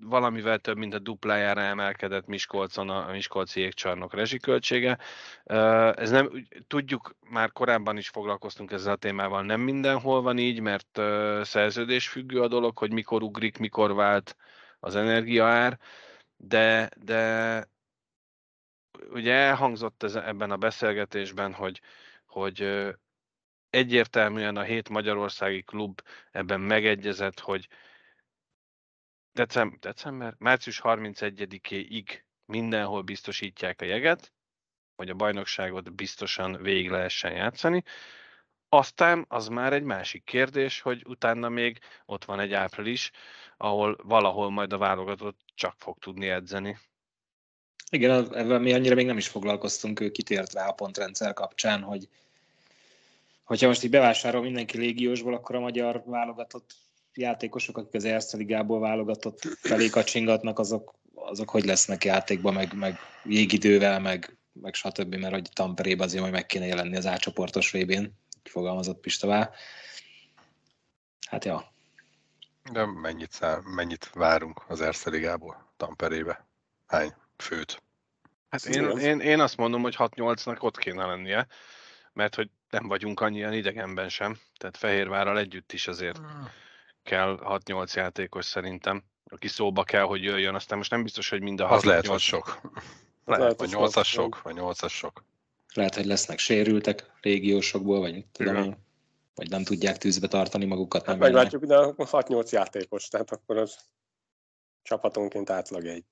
valamivel több, mint a duplájára emelkedett Miskolcon a Miskolci égcsarnok rezsiköltsége. Ez nem, tudjuk, már korábban is foglalkoztunk ezzel a témával, nem mindenhol van így, mert szerződés függő a dolog, hogy mikor ugrik, mikor vált az energiaár, de, de ugye elhangzott ez, ebben a beszélgetésben, hogy, hogy egyértelműen a hét magyarországi klub ebben megegyezett, hogy december, december március 31-ig mindenhol biztosítják a jeget, hogy a bajnokságot biztosan végig lehessen játszani. Aztán az már egy másik kérdés, hogy utána még ott van egy április, ahol valahol majd a válogatott csak fog tudni edzeni. Igen, ezzel mi annyira még nem is foglalkoztunk, ő kitért rá a pontrendszer kapcsán, hogy hogyha most így bevásárol mindenki légiósból, akkor a magyar válogatott játékosok, akik az Erste Ligából válogatott felé kacsingatnak, azok, azok hogy lesznek játékban, meg, meg jégidővel, meg, meg stb., mert hogy Tamperébe azért majd meg kéne jelenni az átcsoportos vb fogalmazott Pistavá. Hát ja. De mennyit, szám, mennyit várunk az Erste Ligából Tamperébe? Hány főt? Hát én, én, én azt mondom, hogy 6-8-nak ott kéne lennie, mert hogy nem vagyunk annyian idegenben sem, tehát Fehérvárral együtt is azért kell 6-8 játékos szerintem, aki szóba kell, hogy jöjjön, aztán most nem biztos, hogy mind a 6 Az lehet, hogy sok. Lehet, hogy 8-as sok, vagy 8-as sok. Lehet, hogy lesznek sérültek régiósokból, vagy tudom én, vagy nem tudják tűzbe tartani magukat. Hát meglátjuk, de 6-8 játékos, tehát akkor az csapatonként átlag egy.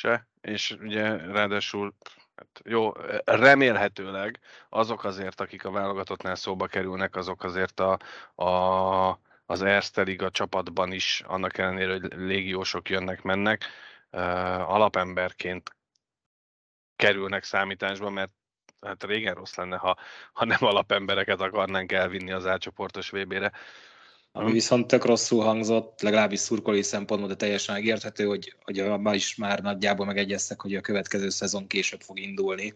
Se, és ugye ráadásul Hát jó, remélhetőleg azok azért, akik a válogatottnál szóba kerülnek, azok azért a, a, az Erste Liga csapatban is, annak ellenére, hogy légiósok jönnek-mennek, alapemberként kerülnek számításba, mert hát régen rossz lenne, ha, ha nem alapembereket akarnánk elvinni az átcsoportos VB-re. Ami viszont tök rosszul hangzott, legalábbis szurkolói szempontból, de teljesen megérthető, hogy, hogy ma is már nagyjából megegyeztek, hogy a következő szezon később fog indulni.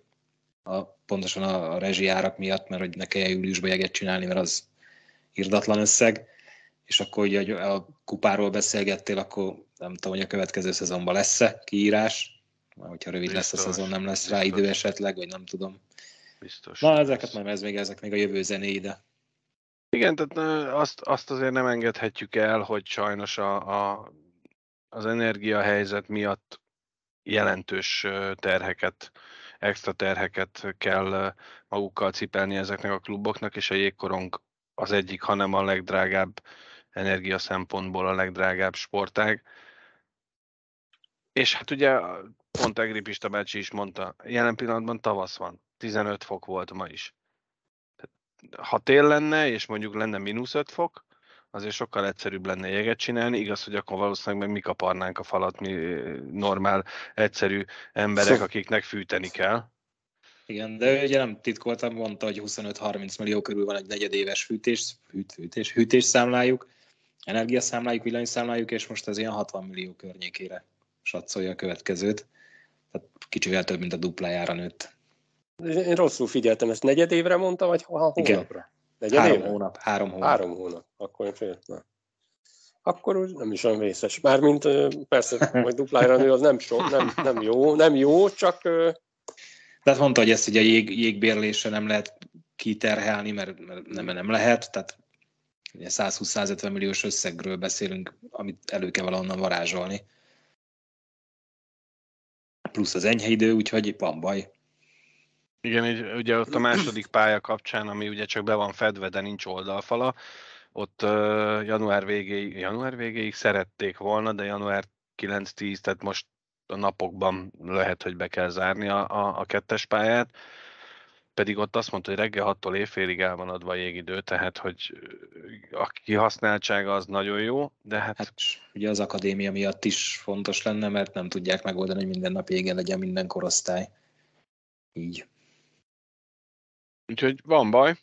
A, pontosan a, a rezsijárak miatt, mert hogy ne kelljen júliusban jeget csinálni, mert az irdatlan összeg. És akkor ugye a kupáról beszélgettél, akkor nem tudom, hogy a következő szezonban lesz-e kiírás, mert hogyha rövid Biztos. lesz a szezon, nem lesz Biztos. rá idő esetleg, vagy nem tudom. Biztos. Na, ezeket majd ez még, ezek még a jövő zenéi, de igen, tehát azt, azt azért nem engedhetjük el, hogy sajnos a, a, az energiahelyzet miatt jelentős terheket, extra terheket kell magukkal cipelni ezeknek a kluboknak, és a jégkorong az egyik, hanem a legdrágább energia szempontból a legdrágább sportág. És hát ugye pont Egri Pista bácsi is mondta, jelen pillanatban tavasz van, 15 fok volt ma is ha tél lenne, és mondjuk lenne mínusz 5 fok, azért sokkal egyszerűbb lenne jeget csinálni, igaz, hogy akkor valószínűleg meg mi kaparnánk a falat, mi normál, egyszerű emberek, szóval- akiknek fűteni kell. Igen, de ugye nem titkoltam, mondta, hogy 25-30 millió körül van egy negyedéves fűtés, fűt, fűtés, hűtés számlájuk, energiaszámlájuk, villanyszámlájuk, és most ez ilyen 60 millió környékére satszolja a következőt. Tehát kicsivel több, mint a duplájára nőtt. Én rosszul figyeltem, ezt negyed évre mondta, vagy hónapra? Igen. Negyed három évre? hónap. Három hónap. Három hónap. Akkor fél, na. Akkor úgy nem is olyan vészes. Mármint persze, *laughs* hogy duplára nő, az nem, so, nem, nem jó, nem jó, csak... Tehát mondta, hogy ezt ugye jég, jégbérlésre nem lehet kiterhelni, mert, mert nem, nem lehet, tehát 120-150 milliós összegről beszélünk, amit elő kell valahonnan varázsolni. Plusz az enyhe idő, úgyhogy van baj. Igen, így, ugye ott a második pálya kapcsán, ami ugye csak be van fedve, de nincs oldalfala, ott uh, január, végéig, január végéig szerették volna, de január 9-10, tehát most a napokban lehet, hogy be kell zárni a, a, a kettes pályát, pedig ott azt mondta, hogy reggel 6-tól évfélig el van adva a jégidő, tehát hogy a kihasználtsága az nagyon jó, de hát... hát... Ugye az akadémia miatt is fontos lenne, mert nem tudják megoldani, hogy minden nap jégen legyen minden korosztály. Így. Úgyhogy van baj,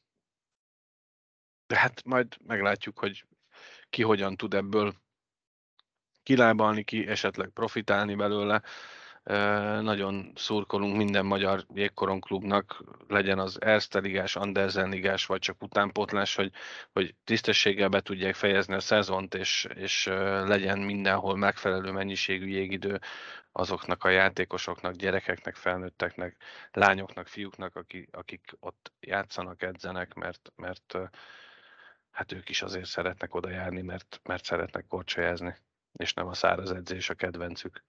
de hát majd meglátjuk, hogy ki hogyan tud ebből kilábalni, ki esetleg profitálni belőle. Nagyon szurkolunk minden magyar jégkorongklubnak, legyen az Erste ligás, Andersen ligás, vagy csak utánpótlás, hogy, hogy tisztességgel be tudják fejezni a szezont, és, és legyen mindenhol megfelelő mennyiségű jégidő azoknak a játékosoknak, gyerekeknek, felnőtteknek, lányoknak, fiúknak, akik, akik ott játszanak, edzenek, mert, mert hát ők is azért szeretnek oda járni, mert, mert szeretnek korcsolyázni, és nem a száraz edzés a kedvencük.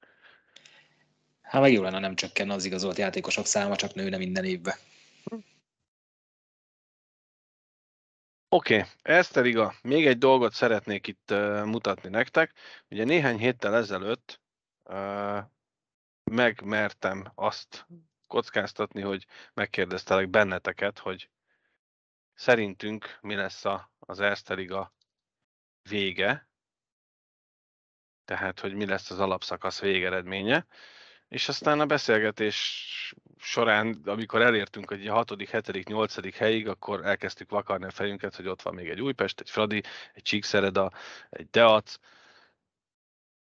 Hát meg jó lenne, nem csökkenne az igazolt játékosok száma, csak nőne minden évben. Oké, okay. Eszteriga, még egy dolgot szeretnék itt uh, mutatni nektek. Ugye néhány héttel ezelőtt uh, megmertem azt kockáztatni, hogy megkérdeztelek benneteket, hogy szerintünk mi lesz a, az Eszteriga vége, tehát hogy mi lesz az alapszakasz végeredménye. És aztán a beszélgetés során, amikor elértünk hogy a 6., 7., 8. helyig, akkor elkezdtük vakarni a fejünket, hogy ott van még egy Újpest, egy Fradi, egy Csíkszereda, egy Deac,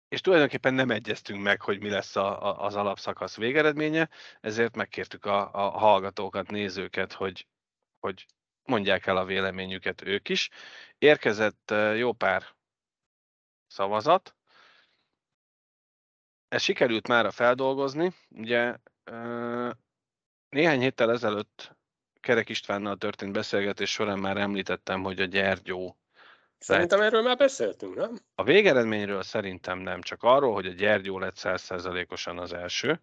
és tulajdonképpen nem egyeztünk meg, hogy mi lesz a, a, az alapszakasz végeredménye, ezért megkértük a, a hallgatókat, nézőket, hogy, hogy mondják el a véleményüket ők is. Érkezett jó pár szavazat, ez sikerült már feldolgozni. Ugye néhány héttel ezelőtt Kerek Istvánnal történt beszélgetés során már említettem, hogy a Gyergyó Szerintem lett... erről már beszéltünk, nem? A végeredményről szerintem nem, csak arról, hogy a Gyergyó lett 100%-osan az első.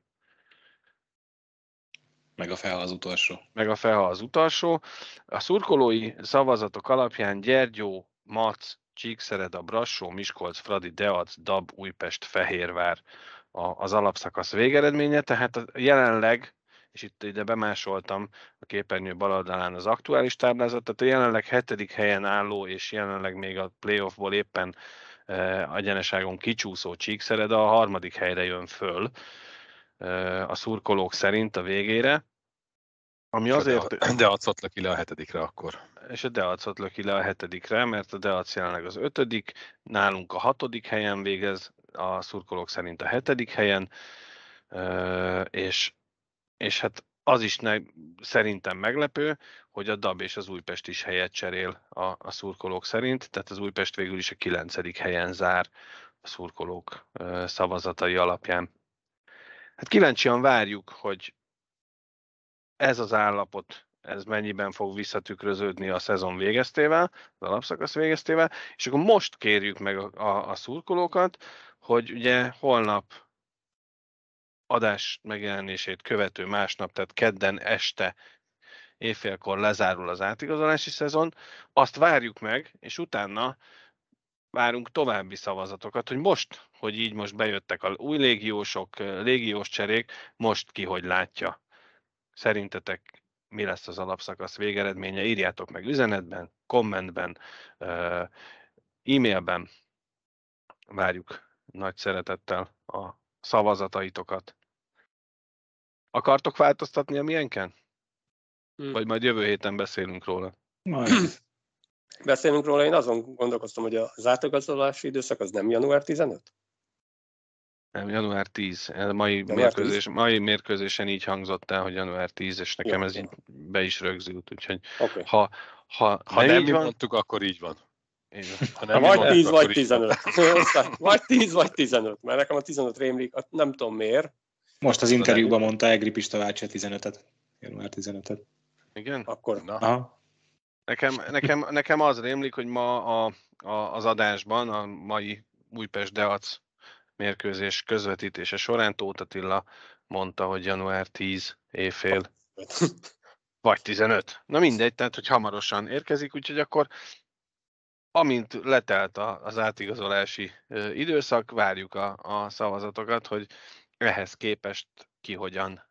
Meg a Feha az utolsó. Meg a Feha az utolsó. A szurkolói szavazatok alapján Gyergyó, Mac, Csíkszereda, Brassó, Miskolc, Fradi, Deac, Dab, Újpest, Fehérvár az alapszakasz végeredménye, tehát jelenleg, és itt ide bemásoltam a képernyő bal oldalán az aktuális táblázatot, tehát a jelenleg hetedik helyen álló, és jelenleg még a playoffból éppen e, egyeneságon kicsúszó Csíkszered a harmadik helyre jön föl e, a szurkolók szerint a végére. Ami azért... De, de adszat le a hetedikre akkor. És a Deacot löki le a hetedikre, mert a Deac jelenleg az ötödik, nálunk a hatodik helyen végez, a szurkolók szerint a hetedik helyen, és, és hát az is ne, szerintem meglepő, hogy a DAB és az Újpest is helyet cserél a, a szurkolók szerint, tehát az Újpest végül is a kilencedik helyen zár a szurkolók szavazatai alapján. Hát kíváncsian várjuk, hogy ez az állapot ez mennyiben fog visszatükröződni a szezon végeztével, az alapszakasz végeztével, és akkor most kérjük meg a, a, a szurkolókat, hogy ugye holnap adás megjelenését követő másnap, tehát kedden este évfélkor lezárul az átigazolási szezon, azt várjuk meg, és utána várunk további szavazatokat, hogy most, hogy így most bejöttek a új légiósok, légiós cserék, most ki hogy látja. Szerintetek mi lesz az alapszakasz végeredménye? Írjátok meg üzenetben, kommentben, e-mailben. Várjuk nagy szeretettel a szavazataitokat. Akartok változtatni a milyenken? Hmm. Vagy majd jövő héten beszélünk róla? Majd. *clears throat* Beszélünk róla, én azon gondolkoztam, hogy az átigazolási időszak az nem január 15? Nem, január 10. A mai, január mérkőzés, 10? mai mérkőzésen így hangzott el, hogy január 10, és nekem ja, ez így be is rögzült, úgyhogy okay. ha, ha, ha nem, nem így van, mondtuk, akkor így van. Ha nem vagy 10 vagy 15. *laughs* vagy 10 vagy 15, mert nekem a 15 rémlik, nem tudom miért. Most az interjúban mondta Egri Pista Vácsa 15-et, január 15-et. Igen? Akkor. Na. Aha. Nekem, nekem, nekem az rémlik, hogy ma a, a, az adásban, a mai Újpest Deac mérkőzés közvetítése során Tóth Attila mondta, hogy január 10 éjfél. Vagy 15. Na mindegy, tehát hogy hamarosan érkezik, úgyhogy akkor amint letelt az átigazolási időszak, várjuk a, a szavazatokat, hogy ehhez képest ki hogyan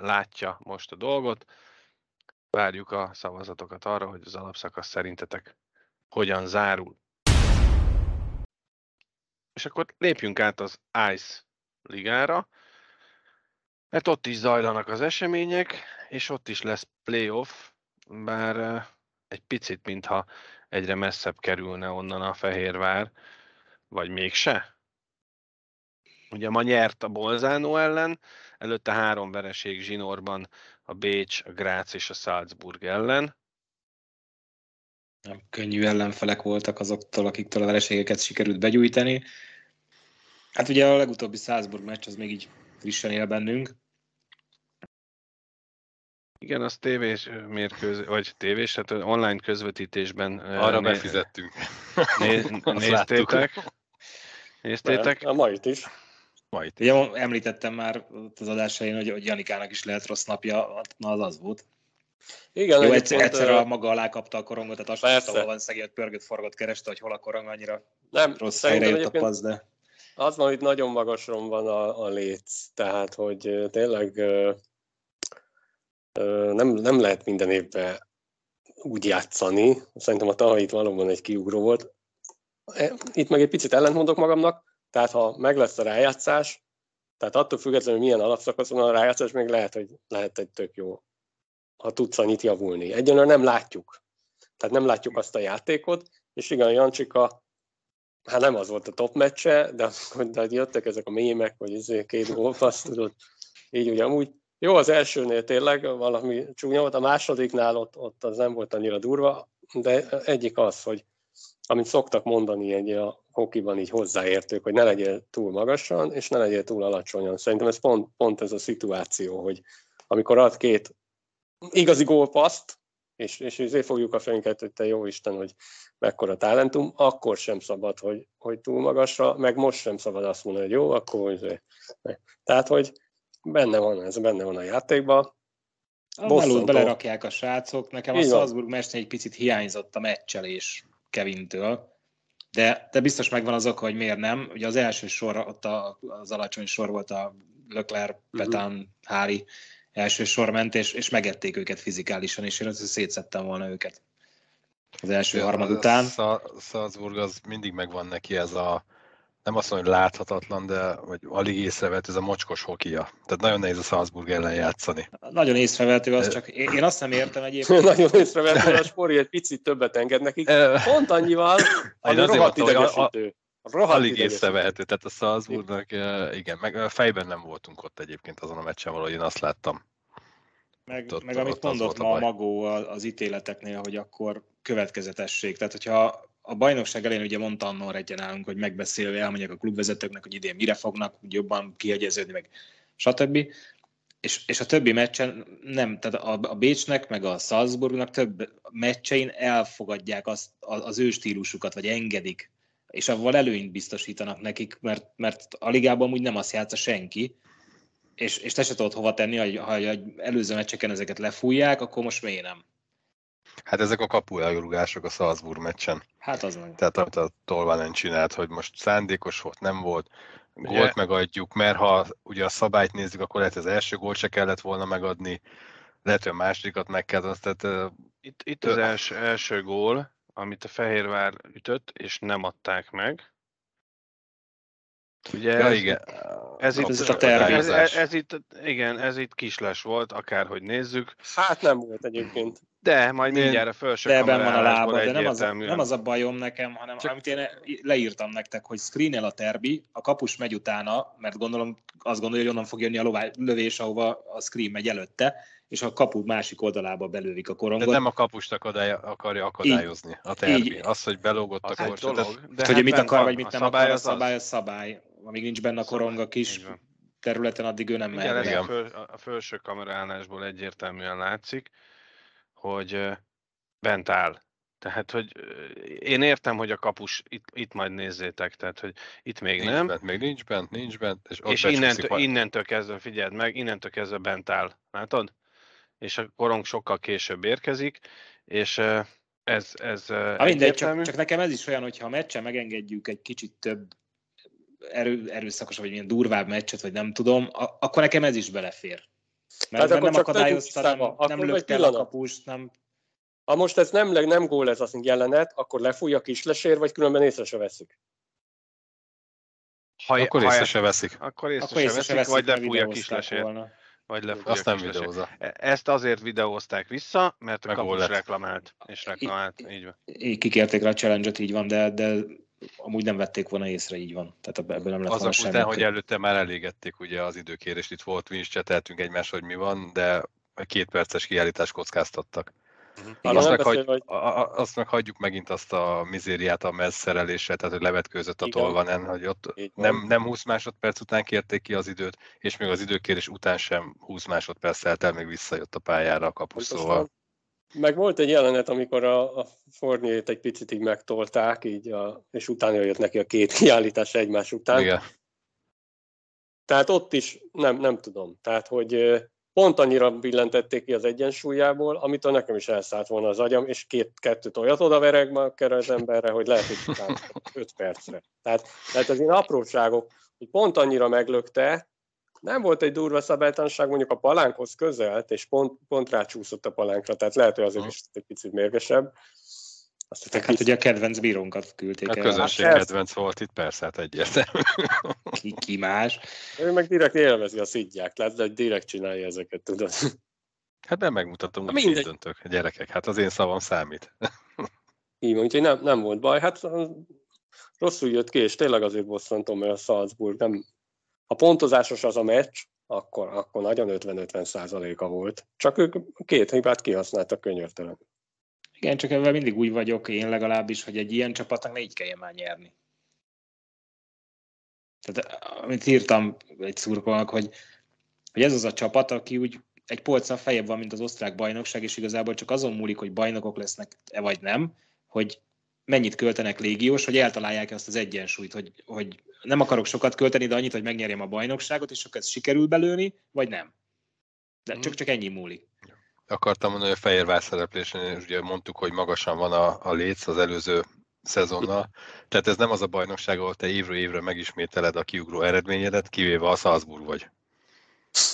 látja most a dolgot. Várjuk a szavazatokat arra, hogy az alapszakasz szerintetek hogyan zárul. És akkor lépjünk át az ICE ligára, mert ott is zajlanak az események, és ott is lesz playoff, bár egy picit, mintha egyre messzebb kerülne onnan a Fehérvár, vagy mégse? Ugye ma nyert a Bolzánó ellen, előtte három vereség zsinórban a Bécs, a Grác és a Salzburg ellen. Nem könnyű ellenfelek voltak azoktól, akiktől a vereségeket sikerült begyújtani. Hát ugye a legutóbbi Salzburg meccs az még így frissen él bennünk. Igen, az tévés mérkőzés, vagy tévés, hát online közvetítésben. Arra né- befizettünk. *laughs* Né- néztétek? Néztétek? A mait is. Majd. Ugye említettem már az adásai, hogy, hogy Janikának is lehet rossz napja, na az az volt. Igen, Jó, egyszer, egyszer a maga alá kapta a korongot, tehát azt persze. hol van szegény, pörgött, forgott, kereste, hogy hol a korong annyira nem, rossz helyre jött a passz, de... Az van, hogy nagyon magason van a, a léc, tehát hogy tényleg nem, nem lehet minden évben úgy játszani. Szerintem a Tahait valóban egy kiugró volt. E, itt meg egy picit ellentmondok magamnak, tehát ha meg lesz a rájátszás, tehát attól függetlenül, hogy milyen alapszakasz van a rájátszás, még lehet, hogy lehet egy tök jó, ha tudsz annyit javulni. Egyenlően nem látjuk. Tehát nem látjuk azt a játékot, és igen, Jancsika, hát nem az volt a top meccse, de de jöttek ezek a mémek, hogy ezért két gólpassz, tudod, így ugye amúgy jó, az elsőnél tényleg valami csúnya volt, a másodiknál ott, ott az nem volt annyira durva, de egyik az, hogy amit szoktak mondani egy a hokiban így hozzáértők, hogy ne legyél túl magasan, és ne legyél túl alacsonyan. Szerintem ez pont, pont ez a szituáció, hogy amikor ad két igazi gólpaszt, és, és ezért fogjuk a fejünket, hogy te jó Isten, hogy mekkora talentum, akkor sem szabad, hogy, hogy túl magasra, meg most sem szabad azt mondani, hogy jó, akkor azért. Tehát, hogy benne van, ez benne van a játékban. A melót belerakják a srácok. Nekem Így a Salzburg meccsnél egy picit hiányzott a meccselés Kevintől, de, de biztos megvan az oka, hogy miért nem. Ugye az első sor, ott a, az alacsony sor volt a Leclerc, mhm. Petán, uh-huh. Hári első sor ment, és, és megették őket fizikálisan, és én azt szétszettem volna őket az első harmad után. Salzburg az mindig megvan neki ez a nem azt mondom, hogy láthatatlan, de vagy alig észrevett ez a mocskos hokia. Tehát nagyon nehéz a Salzburg ellen játszani. Nagyon észrevehető, az csak én azt nem értem egyébként. *laughs* nagyon észrevehető, a Spori egy picit többet enged nekik. Pont annyival, ami rohadt idegesítő. Rohadt alig észrevehető, tehát a Salzburgnak, igen, meg fejben nem voltunk ott egyébként azon a meccsen, valahogy én azt láttam. Meg, ott, meg amit ott mondott ma a Magó az ítéleteknél, hogy akkor következetesség. Tehát, hogyha a bajnokság elején ugye mondta annól egyen állunk, hogy megbeszélve elmondják a klubvezetőknek, hogy idén mire fognak hogy jobban kiegyeződni, meg stb. És, és a többi meccsen nem, tehát a, a Bécsnek, meg a Salzburgnak több meccsein elfogadják azt, az ő stílusukat, vagy engedik, és avval előnyt biztosítanak nekik, mert, mert a ligában úgy nem azt játsza senki, és, és te se tudod hova tenni, hogy ha előző meccseken ezeket lefújják, akkor most miért nem? Hát ezek a kapu elrugások a Salzburg meccsen. Hát az meg. Tehát amit a Tolvanen csinált, hogy most szándékos volt, nem volt, ugye? gólt megadjuk, mert ha ugye a szabályt nézzük, akkor lehet az első gólt se kellett volna megadni, lehet, hogy a másodikat meg kell, tehát... Itt, itt az első, első gól, amit a Fehérvár ütött, és nem adták meg. Ugye ja, ez, igen. Ez, itt, ez, a ez, ez, ez, itt, igen, ez itt kisles volt, akárhogy nézzük. Hát nem volt egyébként. De, majd mindjárt a felső de van a lába, de nem az a, nem az a bajom nekem, hanem Csak... amit én leírtam nektek, hogy screenel a terbi, a kapus megy utána, mert gondolom, azt gondolja, hogy onnan fog jönni a lová, lövés, ahova a screen megy előtte, és a kapu másik oldalába belővik a korongot. De nem a kapust akadály, akarja akadályozni így, a terbi. Így, az, hogy belógott a. Hát, de hogy hát mit akar, vagy mit nem akar, a szabály, a szabály. Amíg nincs benne a korong a kis területen, addig ő nem megy. A, föl, a felső kamerálásból egyértelműen látszik, hogy bent áll. Tehát, hogy én értem, hogy a kapus itt, itt majd nézzétek, tehát, hogy itt még nincs nem. Bent, még nincs bent, nincs bent. És, és innentől, innentől kezdve, figyeld meg, innentől kezdve bent áll. Látod? És a korong sokkal később érkezik, és ez, ez ha mindegy, csak, csak, nekem ez is olyan, hogyha a meccsen megengedjük egy kicsit több erő, erőszakosabb, vagy milyen durvább meccset, vagy nem tudom, akkor nekem ez is belefér. Mert hát nem akadályozta, nem, nem lőtt el a kapust, nem... Ha most ez nem, nem gól ez az jelenet, akkor lefújja a kislesér, vagy különben észre se veszik. Ha, akkor észre se veszik. Akkor észre, akkor észre se veszik, vagy lefújja a kislesér. Vagy lefújja Azt nem videózza. E- ezt azért videózták vissza, mert a kapus reklamált. És reklamált, így van. Kikérték rá a challenge így van, de, de amúgy nem vették volna észre, így van. Tehát ebből nem lett volna semmi. Után, hogy előtte már elégették ugye az időkérést, itt volt, mi is cseteltünk egymás, hogy mi van, de két perces kiállítást kockáztattak. Uh-huh. Azt, meg hagy, hogy... azt meg hagyjuk megint azt a mizériát a mezszerelésre, tehát hogy levetkőzött a Igen. tolvanen, hogy ott nem, nem 20 másodperc után kérték ki az időt, és még az időkérés után sem 20 másodperc el, még visszajött a pályára a kapus, szóval meg volt egy jelenet, amikor a, a Forniét egy picit így megtolták, így a, és utána jött neki a két *laughs* kiállítás egymás után. Igen. Tehát ott is nem, nem tudom. Tehát, hogy pont annyira billentették ki az egyensúlyából, amitől nekem is elszállt volna az agyam, és két, kettőt olyat oda vereg ma az emberre, hogy lehet, hogy 5 *laughs* percre. Tehát, tehát az ilyen apróságok, hogy pont annyira meglökte, nem volt egy durva szabálytalanság, mondjuk a palánkhoz közelt, és pont, pont rácsúszott a palánkra, tehát lehet, hogy azért is egy picit mérgesebb. Azt hát, hát ugye a kedvenc bírónkat küldték a el. A közönség hát kedvenc volt itt, persze, hát egyértelmű. *laughs* Ki, ki más? Ő meg direkt élvezi a szidják, lehet, hogy direkt csinálja ezeket, tudod. Hát nem megmutatom, hogy így döntök. Gyerekek, hát az én szavam számít. *laughs* Így van, úgyhogy nem, nem volt baj. Hát rosszul jött ki, és tényleg azért bosszantom, mert a Salzburg nem... Ha pontozásos az a meccs, akkor, akkor nagyon 50-50 százaléka volt. Csak ők két hibát kihasználtak könyörtelen. Igen, csak ebben mindig úgy vagyok, én legalábbis, hogy egy ilyen csapatnak ne így kelljen már nyerni. Tehát amit írtam egy szurkolnak, hogy, hogy ez az a csapat, aki úgy egy polccal feljebb van, mint az osztrák bajnokság, és igazából csak azon múlik, hogy bajnokok lesznek-e vagy nem, hogy mennyit költenek légiós, hogy eltalálják azt az egyensúlyt, hogy, hogy nem akarok sokat költeni, de annyit, hogy megnyerjem a bajnokságot, és akkor ez sikerül belőni, vagy nem. De csak, csak ennyi múlik akartam mondani, hogy a Fehérvár szereplésen, és ugye mondtuk, hogy magasan van a, a léc az előző szezonnal. Tehát ez nem az a bajnokság, ahol te évről évre megismételed a kiugró eredményedet, kivéve a Salzburg vagy.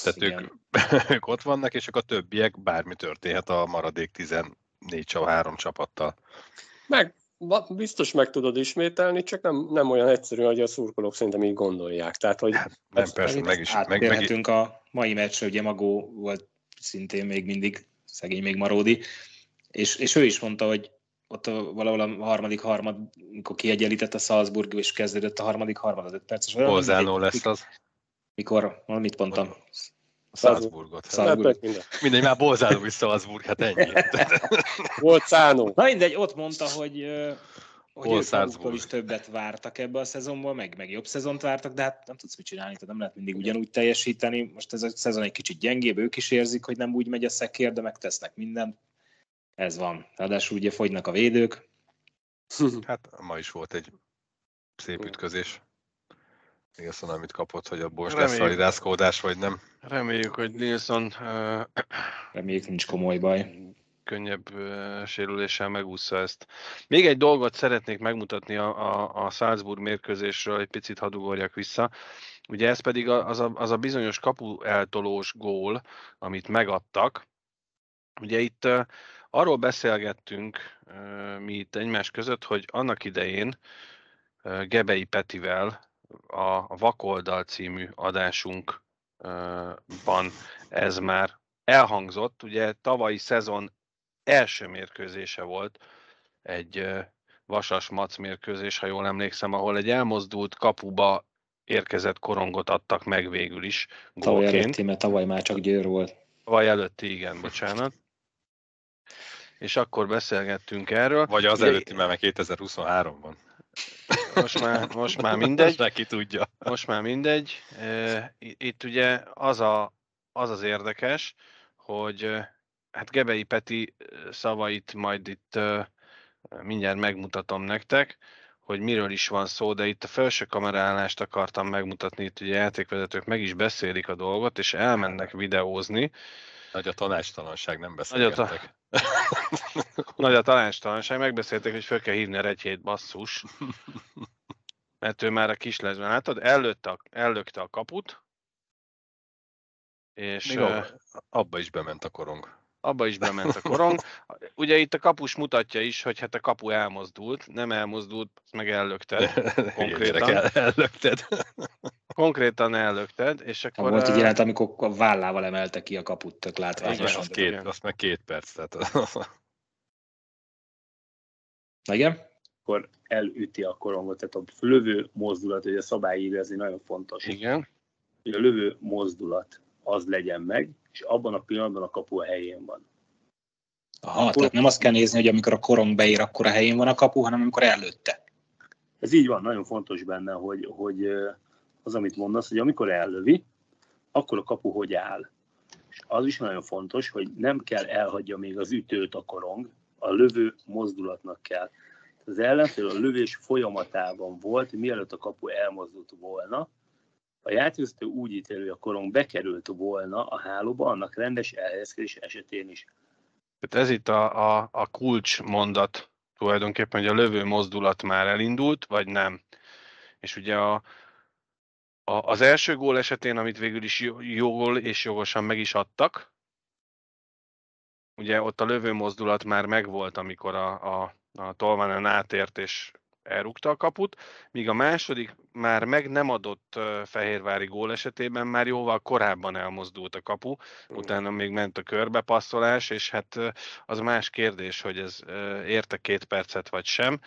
Tehát ők, *laughs* ők ott vannak, és akkor a többiek bármi történhet a maradék 14 3 csapattal. Meg, biztos meg tudod ismételni, csak nem, nem olyan egyszerű, hogy a szurkolók szerintem így gondolják. Tehát, hogy hát, nem, persze, meg is. Meg, meg, a mai meccsre, ugye Magó volt szintén még mindig, szegény még Maródi, és, és ő is mondta, hogy ott a, valahol a harmadik harmad, amikor kiegyenlített a Salzburg, és kezdődött a harmadik harmad, az öt perces. Bolzánó lesz az. Mikor? Mit mondtam? A Salzburgot. Salzburg. Mindegy. mindegy, már Bolzánó is Salzburg, hát ennyi. Volt Szánó. Na mindegy, ott mondta, hogy hogy Hol ők is többet vártak ebbe a szezonból, meg, meg jobb szezont vártak, de hát nem tudsz mit csinálni, tehát nem lehet mindig ugyanúgy teljesíteni. Most ez a szezon egy kicsit gyengébb, ők is érzik, hogy nem úgy megy a szekér, de megtesznek mindent. Ez van. Ráadásul ugye fogynak a védők. Hát ma is volt egy szép ütközés. Nilsson, amit kapott, hogy abból most lesz validázkódás, vagy nem. Reméljük, hogy Nilsson... Uh... Reméljük, nincs komoly baj könnyebb sérüléssel megúszza ezt. Még egy dolgot szeretnék megmutatni a, a, a Salzburg mérkőzésről, egy picit hadugorjak vissza. Ugye ez pedig az a, az a bizonyos kapu eltolós gól, amit megadtak. Ugye itt uh, arról beszélgettünk uh, mi itt egymás között, hogy annak idején uh, Gebei Petivel a, a Vakoldal című adásunkban ez már elhangzott, ugye tavalyi szezon első mérkőzése volt, egy vasas mac mérkőzés, ha jól emlékszem, ahol egy elmozdult kapuba érkezett korongot adtak meg végül is. Tavaly előtti, mert tavaly már csak Győr volt. Tavaly előtti, igen, bocsánat. És akkor beszélgettünk erről. Vagy az előtti, mert 2023-ban. Most már, most már mindegy. Neki tudja. Most már mindegy. Itt ugye az, a, az az érdekes, hogy hát Gebei Peti szavait majd itt mindjárt megmutatom nektek, hogy miről is van szó, de itt a felső kamerállást akartam megmutatni, itt ugye játékvezetők meg is beszélik a dolgot, és elmennek videózni. Nagy a tanácstalanság, nem beszélgettek. Nagy a, *laughs* Nagy a tanácstalanság, megbeszélték, hogy fel kell hívni a regyhét basszus. Mert ő már a kislesben, látod, ellőtte a, ellökte a kaput, és... Még uh, abba is bement a korong abba is bement a korong. Ugye itt a kapus mutatja is, hogy hát a kapu elmozdult, nem elmozdult, meg ellökted *laughs* konkrétan. El, ellökted. Konkrétan ellökted, és akkor... Volt egy jelenet, amikor a vállával emelte ki a kaput, tök látványosan. Igen, az, két, azt meg két perc. Tehát... Igen? Akkor elüti a korongot, tehát a lövő mozdulat, hogy a szabály írja, ez nagyon fontos. Igen. Hogy a lövő mozdulat az legyen meg, és abban a pillanatban a kapu a helyén van. Aha, akkor, tehát nem azt kell nézni, hogy amikor a korong beír, akkor a helyén van a kapu, hanem amikor előtte. Ez így van, nagyon fontos benne, hogy, hogy az, amit mondasz, hogy amikor ellövi, akkor a kapu hogy áll. És az is nagyon fontos, hogy nem kell elhagyja még az ütőt a korong, a lövő mozdulatnak kell. Az ellenfél a lövés folyamatában volt, mielőtt a kapu elmozdult volna, a játékvezető úgy hogy a korong bekerült volna a hálóba, annak rendes elhelyezkedés esetén is. Tehát ez itt a, a, a kulcs mondat tulajdonképpen, hogy a lövő mozdulat már elindult, vagy nem. És ugye a, a, az első gól esetén, amit végül is jól és jogosan meg is adtak, ugye ott a lövő mozdulat már megvolt, amikor a, a, a Tolvanen átért és elrúgta a kaput, míg a második már meg nem adott Fehérvári gól esetében már jóval korábban elmozdult a kapu, utána még ment a körbepasszolás, és hát az más kérdés, hogy ez érte két percet vagy sem.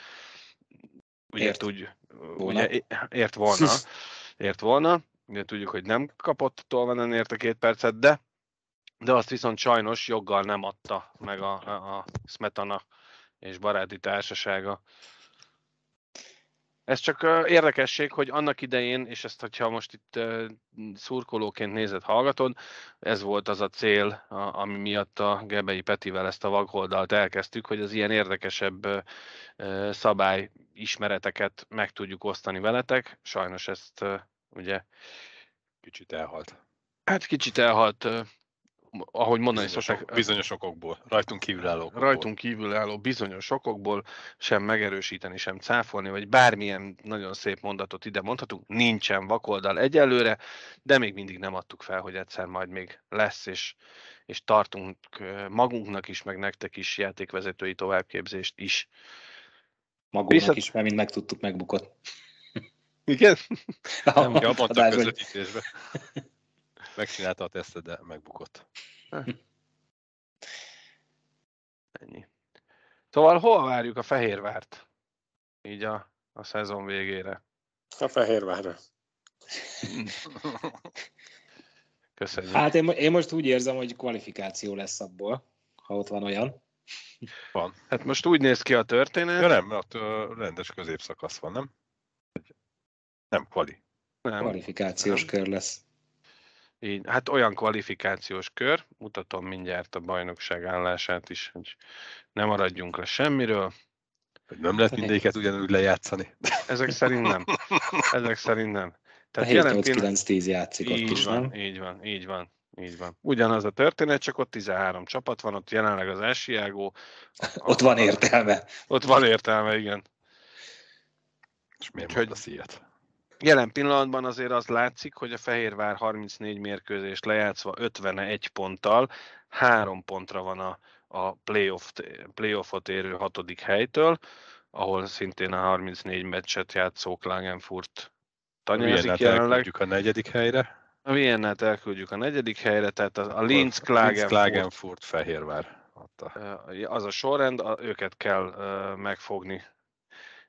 Ugye ért. Úgy, volna. Ugye, ért volna. *laughs* Ért volna. Ugye tudjuk, hogy nem kapott Tolvanen érte két percet, de de azt viszont sajnos joggal nem adta meg a, a, a Smetana és baráti társasága ez csak érdekesség, hogy annak idején, és ezt, hogyha most itt szurkolóként nézed, hallgatod, ez volt az a cél, ami miatt a Gebei Petivel ezt a vagholdalt elkezdtük, hogy az ilyen érdekesebb szabály ismereteket meg tudjuk osztani veletek. Sajnos ezt ugye... Kicsit elhalt. Hát kicsit elhalt ahogy mondani bizonyos, szokták, bizonyos okokból, rajtunk kívülálló okokból. Rajtunk kívülálló bizonyos okokból sem megerősíteni, sem cáfolni, vagy bármilyen nagyon szép mondatot ide mondhatunk, nincsen vakoldal egyelőre, de még mindig nem adtuk fel, hogy egyszer majd még lesz, és, és tartunk magunknak is, meg nektek is játékvezetői továbbképzést is. Magunknak Viszont... is, mert mind meg tudtuk, megbukott. Igen? *laughs* Nem, ja, a közvetítésbe. Megcsinálta a tesztet, de megbukott. Ennyi. Szóval hol várjuk a Fehérvárt? Így a, a szezon végére. A Fehérvárra. Köszönjük. Hát én, én most úgy érzem, hogy kvalifikáció lesz abból, ha ott van olyan. Van. Hát most úgy néz ki a történet. Ja nem, mert ott rendes középszakasz van, nem? Nem, kvali. Nem. Kvalifikációs nem. kör lesz. Így, hát olyan kvalifikációs kör, mutatom mindjárt a bajnokság állását is, hogy ne maradjunk le semmiről. Hogy nem lehet mindéket ugyanúgy lejátszani. Ezek szerint nem. Ezek szerint nem. Tehát a 7 9 10 játszik így ott is, van, nem? Így van, így van. Így van. Ugyanaz a történet, csak ott 13 csapat van, ott jelenleg az Esiágó. ott van értelme. Ott van értelme, igen. És miért Úgyhogy... mondasz ilyet? Jelen pillanatban azért az látszik, hogy a Fehérvár 34 mérkőzést lejátszva 51 ponttal, három pontra van a, a playoff, playoffot érő hatodik helytől, ahol szintén a 34 meccset játszó Klagenfurt tanyázik jelenleg. elküldjük a negyedik helyre. A Viennát elküldjük a negyedik helyre, tehát a, a Linz, Klagenfurt, Klagenfurt Fehérvár. Az a sorrend, őket kell megfogni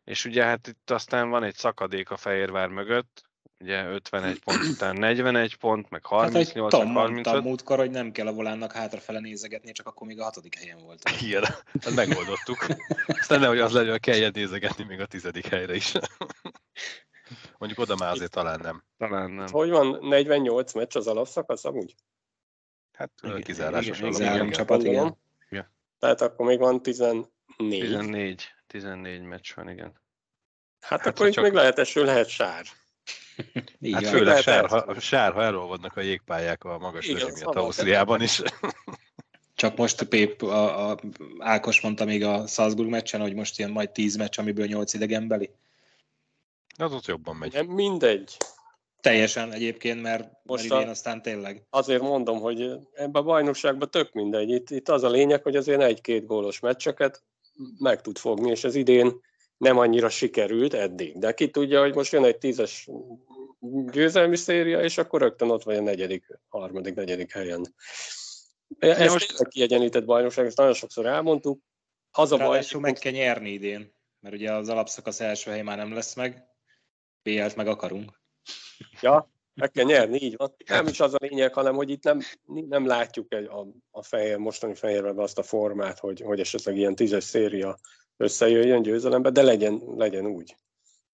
és ugye hát itt aztán van egy szakadék a Fehérvár mögött, ugye 51 *clears throat* pont után 41 pont, meg 38, hát, meg 35. múltkor, hogy nem kell a volánnak hátrafele nézegetni, csak akkor még a hatodik helyen volt. *laughs* Igen, hát megoldottuk. Aztán nehogy az legyen, hogy kelljen nézegetni még a tizedik helyre is. *laughs* Mondjuk oda már azért talán nem. Talán nem. Hogy van 48 meccs az alapszakasz amúgy? Hát kizárásos. Igen, igen, igen, csapat, igen. igen. Tehát akkor még van 14. 14. 14 meccs van, igen. Hát, hát akkor itt csak... még lehet eső, lehet sár. *laughs* Így hát főleg sár, ha, sár, ha elolvadnak a jégpályák a magas Igen, miatt Ausztriában is. *laughs* Csak most Pép, a, a, Ákos mondta még a Salzburg meccsen, hogy most ilyen majd 10 meccs, amiből 8 idegenbeli. Az ott jobban megy. Nem, mindegy. Teljesen egyébként, mert, most mert idén aztán tényleg. Azért mondom, hogy ebben a bajnokságban tök mindegy. Itt, itt az a lényeg, hogy azért egy-két gólos meccseket meg tud fogni, és ez idén nem annyira sikerült eddig. De ki tudja, hogy most jön egy tízes győzelmi széria, és akkor rögtön ott vagy a negyedik, harmadik, negyedik helyen. Ez ja, most a kiegyenlített bajnokság, ezt nagyon sokszor elmondtuk. Az a baj, hogy meg kell nyerni idén, mert ugye az alapszakasz első hely már nem lesz meg, BL-t meg akarunk. Ja, meg kell nyerni, így van. *laughs* Nem is az a lényeg, hanem hogy itt nem, nem látjuk egy, a, a fehér, mostani fehérben azt a formát, hogy, hogy esetleg ilyen tízes széria összejöjjön győzelembe, de legyen, legyen úgy,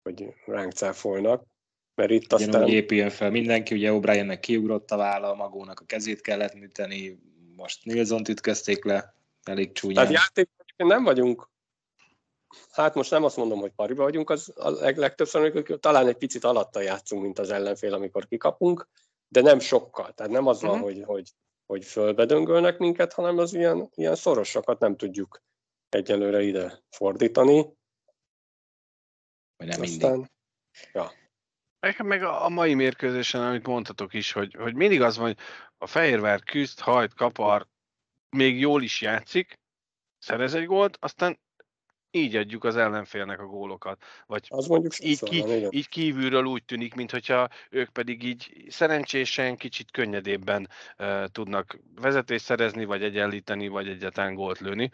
hogy ránk cáfolnak. Mert itt aztán... Ugyanúgy épüljön fel mindenki, ugye O'Briennek kiugrott a válla, magónak a kezét kellett műteni, most Nilsson ütközték le, elég csúnyán. Tehát játék nem vagyunk hát most nem azt mondom, hogy pariba vagyunk, az a leg, legtöbbször, amikor talán egy picit alatta játszunk, mint az ellenfél, amikor kikapunk, de nem sokkal. Tehát nem az van, uh-huh. hogy, hogy, hogy fölbedöngölnek minket, hanem az ilyen, ilyen szorosakat nem tudjuk egyelőre ide fordítani. Vagy nem Aztán, mindig. Ja. Meg a mai mérkőzésen, amit mondhatok is, hogy, hogy mindig az van, hogy a Fehérvár küzd, hajt, kapar, még jól is játszik, szerez egy gólt, aztán így adjuk az ellenfélnek a gólokat. Vagy az mondjuk így, ki, van, így kívülről úgy tűnik, mintha ők pedig így szerencsésen, kicsit könnyedébben uh, tudnak vezetést szerezni, vagy egyenlíteni, vagy egyáltalán gólt lőni.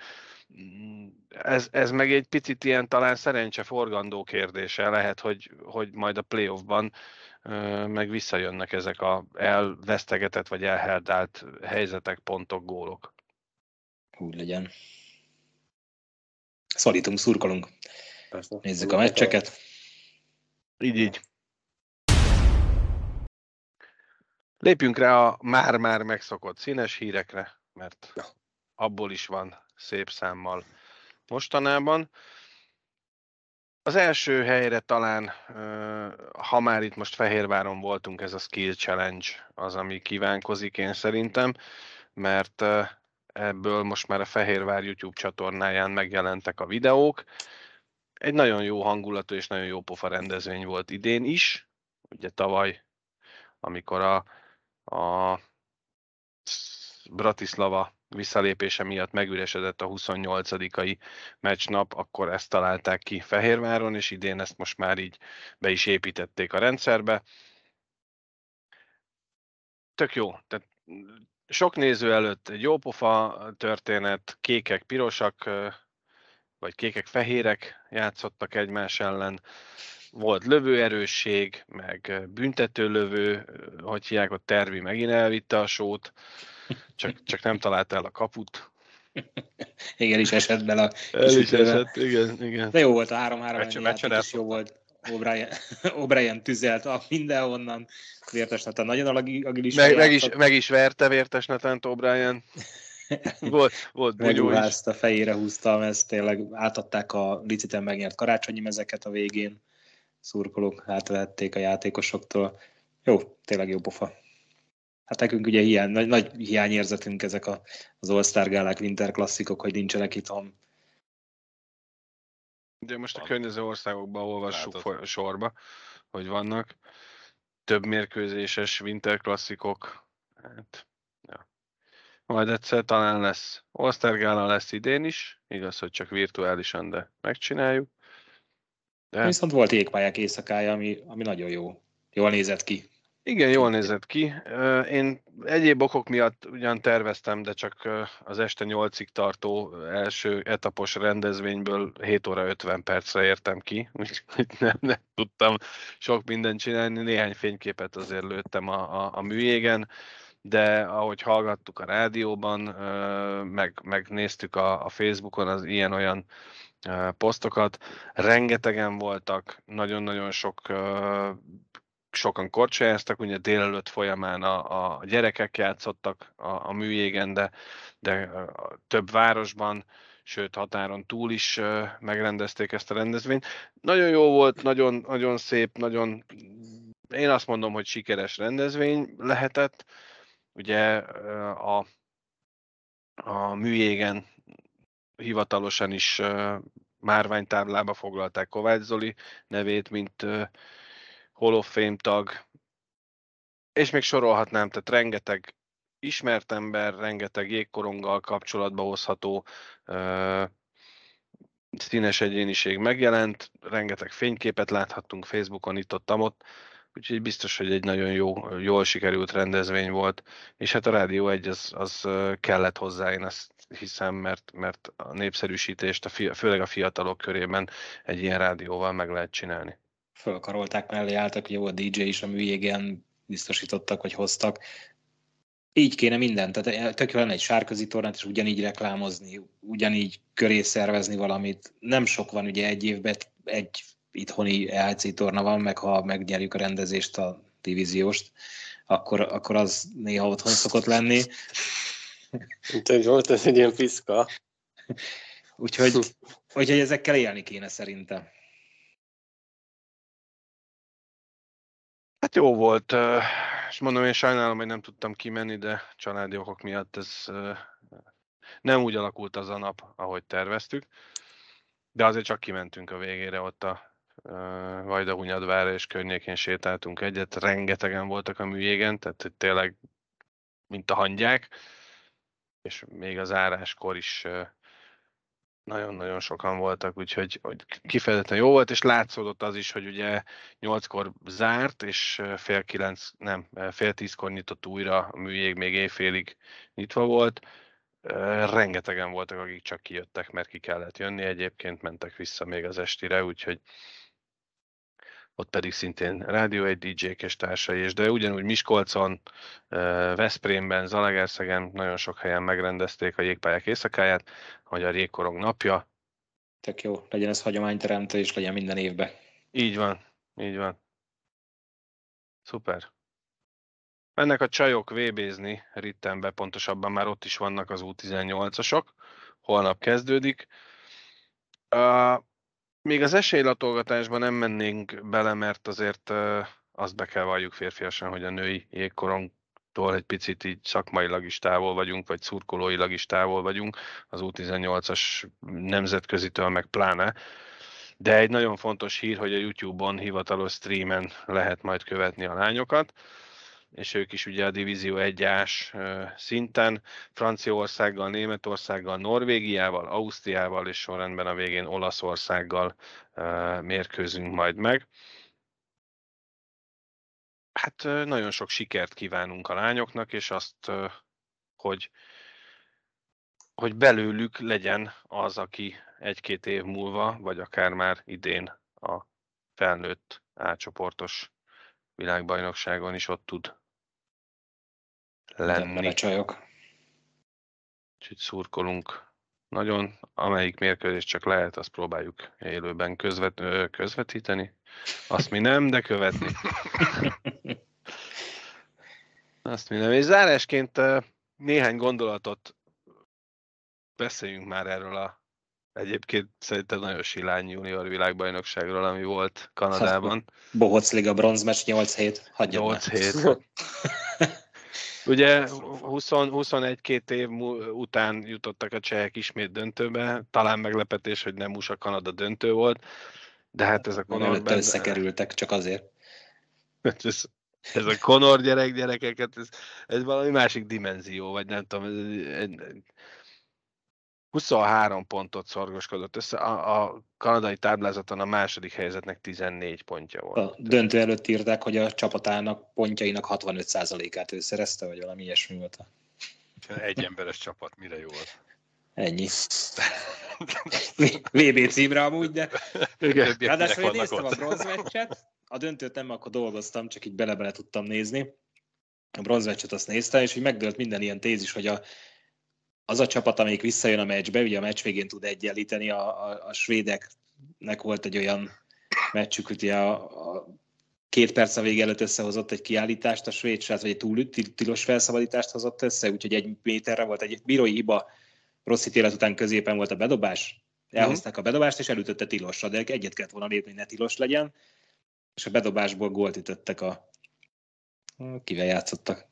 Mm, ez, ez meg egy picit ilyen talán szerencse forgandó kérdése. Lehet, hogy, hogy majd a playoffban uh, meg visszajönnek ezek a elvesztegetett vagy elherdált helyzetek, pontok, gólok. Úgy legyen. Szorítunk, szurkolunk. Persze. Nézzük a meccseket. Így, így. Lépjünk rá a már-már megszokott színes hírekre, mert abból is van szép számmal mostanában. Az első helyre talán, ha már itt most Fehérváron voltunk, ez a Skill Challenge az, ami kívánkozik én szerintem, mert ebből most már a Fehérvár YouTube csatornáján megjelentek a videók. Egy nagyon jó hangulatú és nagyon jó pofa rendezvény volt idén is. Ugye tavaly, amikor a, a Bratislava visszalépése miatt megüresedett a 28-ai meccsnap, akkor ezt találták ki Fehérváron, és idén ezt most már így be is építették a rendszerbe. Tök jó, tehát sok néző előtt egy jópofa történet, kékek, pirosak, vagy kékek, fehérek játszottak egymás ellen. Volt lövőerősség, meg büntetőlövő, hogy hiák, a Tervi megint elvitte a sót, csak, csak nem találta el a kaput. *laughs* igen, is esett bele a El is esett, igen, igen. De jó volt a 3-3, jó volt. *laughs* O'Brien, tüzelt a mindenhonnan. Vértesneten nagyon agilis. Meg, meg, is, meg is verte Vértesneten O'Brien. *laughs* volt, volt Megruházta, fejére húzta, ezt tényleg átadták a liciten megnyert karácsonyi mezeket a végén. Szurkolók átvették a játékosoktól. Jó, tényleg jó pofa. Hát nekünk ugye hiány, nagy, nagy hiányérzetünk ezek a, az All-Star gálák, Winter klasszikok, hogy nincsenek itthon de most a környező országokban olvassuk Látod. sorba, hogy vannak több mérkőzéses winter klasszikok. Hát, ja. Majd egyszer talán lesz. Osztergála lesz idén is, igaz, hogy csak virtuálisan, de megcsináljuk. De... Viszont volt égpályák éjszakája, ami, ami nagyon jó. Jól nézett ki. Igen, jól nézett ki. Én egyéb okok miatt ugyan terveztem, de csak az este 8-ig tartó első etapos rendezvényből 7 óra 50 percre értem ki, *laughs* úgyhogy nem, nem tudtam sok mindent csinálni. Néhány fényképet azért lőttem a, a, a műjégen, de ahogy hallgattuk a rádióban, meg, meg néztük a, a Facebookon az ilyen-olyan posztokat, rengetegen voltak, nagyon-nagyon sok sokan korcsolyáztak, ugye délelőtt folyamán a, a gyerekek játszottak a, a műjégen, de, de több városban, sőt határon túl is megrendezték ezt a rendezvényt. Nagyon jó volt, nagyon, nagyon szép, nagyon, én azt mondom, hogy sikeres rendezvény lehetett. Ugye a, a műjégen hivatalosan is márványtáblába foglalták Kovács Zoli nevét, mint Hall of Fame tag, és még sorolhatnám, tehát rengeteg ismert ember, rengeteg jégkoronggal kapcsolatba hozható uh, színes egyéniség megjelent, rengeteg fényképet láthattunk Facebookon itt ott, ott úgyhogy biztos, hogy egy nagyon jó, jól sikerült rendezvény volt, és hát a Rádió egy az, az kellett hozzá, én ezt hiszem, mert, mert a népszerűsítést, a fia, főleg a fiatalok körében egy ilyen rádióval meg lehet csinálni fölkarolták mellé álltak, jó, a DJ is a műjégen biztosítottak, vagy hoztak. Így kéne mindent, tehát tök lenne egy sárközi tornát, és ugyanígy reklámozni, ugyanígy köré szervezni valamit. Nem sok van, ugye egy évben egy itthoni EHC torna van, meg ha megnyerjük a rendezést, a divízióst, akkor, akkor az néha otthon szokott lenni. Mint volt ez egy ilyen piszka. Úgyhogy, úgyhogy ezekkel élni kéne szerintem. Hát jó volt, és mondom, én sajnálom, hogy nem tudtam kimenni, de családi okok miatt ez nem úgy alakult az a nap, ahogy terveztük, de azért csak kimentünk a végére ott a Vajdahunyadvára és környékén sétáltunk egyet, rengetegen voltak a műjégen, tehát tényleg mint a hangyák, és még az áráskor is nagyon-nagyon sokan voltak, úgyhogy hogy kifejezetten jó volt, és látszódott az is, hogy ugye nyolckor zárt, és fél kilenc, nem, fél tízkor nyitott újra a műjég, még éjfélig nyitva volt. Rengetegen voltak, akik csak kijöttek, mert ki kellett jönni, egyébként mentek vissza még az estire, úgyhogy ott pedig szintén Rádió egy DJ-k és társai, és de ugyanúgy Miskolcon, Veszprémben, Zalagerszegen nagyon sok helyen megrendezték a jégpályák éjszakáját, hogy a Jégkorong napja. Tök jó, legyen ez hagyományteremtő, és legyen minden évben. Így van, így van. Szuper. Mennek a csajok VB-zni Rittenbe, pontosabban már ott is vannak az U18-asok. Holnap kezdődik. Uh, még az esélylatolgatásban nem mennénk bele, mert azért azt be kell valljuk férfiasan, hogy a női jégkorongtól egy picit így szakmailag is távol vagyunk, vagy szurkolóilag is távol vagyunk, az U18-as nemzetközitől meg pláne. De egy nagyon fontos hír, hogy a YouTube-on hivatalos streamen lehet majd követni a lányokat és ők is ugye a Divízió 1-ás szinten, Franciaországgal, Németországgal, Norvégiával, Ausztriával és sorrendben a végén Olaszországgal mérkőzünk majd meg. Hát nagyon sok sikert kívánunk a lányoknak, és azt, hogy, hogy belőlük legyen az, aki egy-két év múlva, vagy akár már idén a felnőtt átcsoportos világbajnokságon is ott tud lenni. a csajok. Úgyhogy szurkolunk nagyon, amelyik mérkőzés csak lehet, azt próbáljuk élőben közvet, közvetíteni. Azt mi nem, de követni. *laughs* Azt mi nem. És zárásként néhány gondolatot beszéljünk már erről a Egyébként szerintem nagyon silány junior világbajnokságról, ami volt Kanadában. Bohoc Liga bronzmeccs 8 hét, hagyja 8 hét. *laughs* Ugye 20, 21-2 év után jutottak a csehek ismét döntőbe, talán meglepetés, hogy nem USA Kanada döntő volt, de hát ez a Conor benne... összekerültek, csak azért. ez, ez a Conor gyerek gyerekeket, ez, ez valami másik dimenzió, vagy nem tudom, ez, 23 pontot szorgoskodott össze, a, a kanadai táblázaton a második helyzetnek 14 pontja volt. A döntő előtt írták, hogy a csapatának pontjainak 65%-át ő szerezte, vagy valami ilyesmi volt. Egy emberes csapat, mire jó volt? Ennyi. *laughs* VB címre amúgy, de... Ráadásul én néztem a bronzmeccset, a döntőt nem akkor dolgoztam, csak így bele-bele tudtam nézni. A bronzmeccset azt néztem, és így megdőlt minden ilyen tézis, hogy a az a csapat, amelyik visszajön a meccsbe, ugye a meccs végén tud egyenlíteni, a, a, a svédeknek volt egy olyan meccsük, ugye a, a két perc a vége előtt összehozott egy kiállítást a svéd srác, vagy egy túl tilos felszabadítást hozott össze, úgyhogy egy méterre volt egy bírói hiba, rossz ítélet után középen volt a bedobás, elhozták a bedobást, és elütötte tilosra, de egyet kellett volna lépni, hogy ne tilos legyen, és a bedobásból gólt ütöttek a kivel játszottak.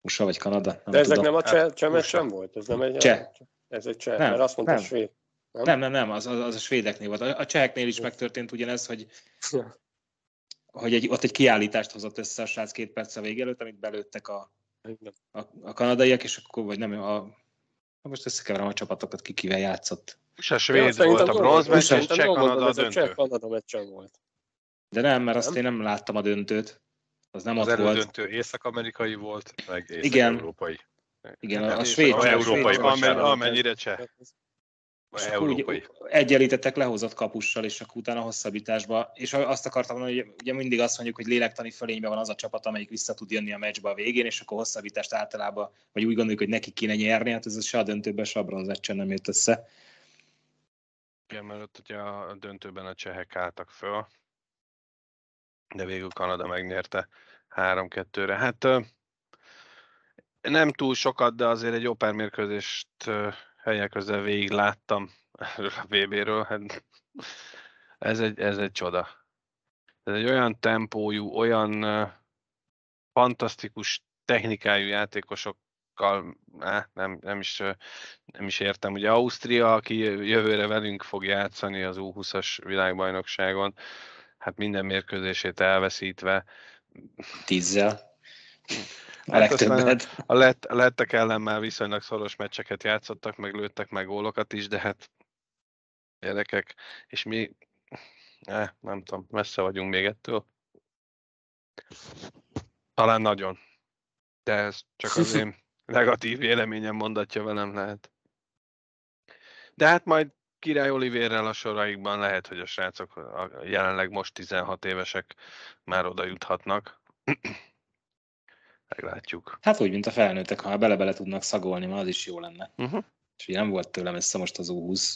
USA vagy Kanada? Nem De ezek tudom. nem a cseh, cseh sem volt? Ez nem egy cseh. Ez egy cseh, nem, mert azt mondta nem. svéd. Nem? nem, nem, nem, az, az, az a svédeknél volt. A, cseheknél is megtörtént ugyanez, hogy, hogy egy, ott egy kiállítást hozott össze a srác két perc a vége előtt, amit belőttek a, a, a kanadaiak, és akkor, vagy nem, a, most összekeverem a csapatokat, ki kivel játszott. És a svéd ja, volt a bronz meccs, és cseh Kanada a döntő. Cseh Kanada meccsen volt. De nem, mert azt én nem láttam a döntőt. Az nem az ott volt. döntő észak-amerikai volt, meg észak-európai. Igen, a, a svéd. A európai, amennyire cseh. Úgy egyenlítettek lehozott kapussal, és akkor utána hosszabbításba. És azt akartam mondani, hogy ugye mindig azt mondjuk, hogy lélektani fölényben van az a csapat, amelyik vissza tud jönni a meccsbe a végén, és akkor hosszabbítást általában, vagy úgy gondoljuk, hogy neki kéne nyerni, hát ez se a döntőben, se a bronzeccsen nem jött össze. Igen, mert ott ugye a döntőben a csehek álltak föl, de végül Kanada megnyerte 3-2-re. Hát nem túl sokat, de azért egy opera mérkőzést helyek közel végig láttam a VB-ről. Hát ez egy, ez egy csoda. Ez egy olyan tempójú, olyan fantasztikus technikájú játékosokkal, á, nem, nem, is, nem is értem. Ugye Ausztria, aki jövőre velünk fog játszani az U20-as világbajnokságon, hát minden mérkőzését elveszítve. Tízzel. A hát a lett, lettek ellen már viszonylag szoros meccseket játszottak, meg lőttek meg gólokat is, de hát gyerekek, és mi, eh, nem tudom, messze vagyunk még ettől. Talán nagyon. De ez csak az *laughs* én negatív véleményem mondatja velem lehet. De hát majd Király Olivérrel a soraikban lehet, hogy a srácok a jelenleg most 16 évesek már oda juthatnak. *clears throat* Meglátjuk. Hát úgy, mint a felnőttek, ha bele-bele tudnak szagolni, már az is jó lenne. Uh-huh. És ugye nem volt tőlem össze most az U20.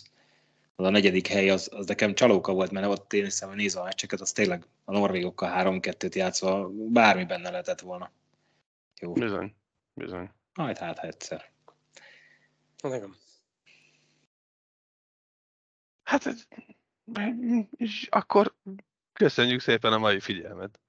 Az a negyedik hely, az, az nekem csalóka volt, mert ott én hiszem, hogy nézve a meccseket, az tényleg a norvégokkal 3-2-t játszva bármi benne lehetett volna. Jó. Bizony, bizony. Majd hát, ha egyszer. Nekem. Hát, és akkor köszönjük szépen a mai figyelmet.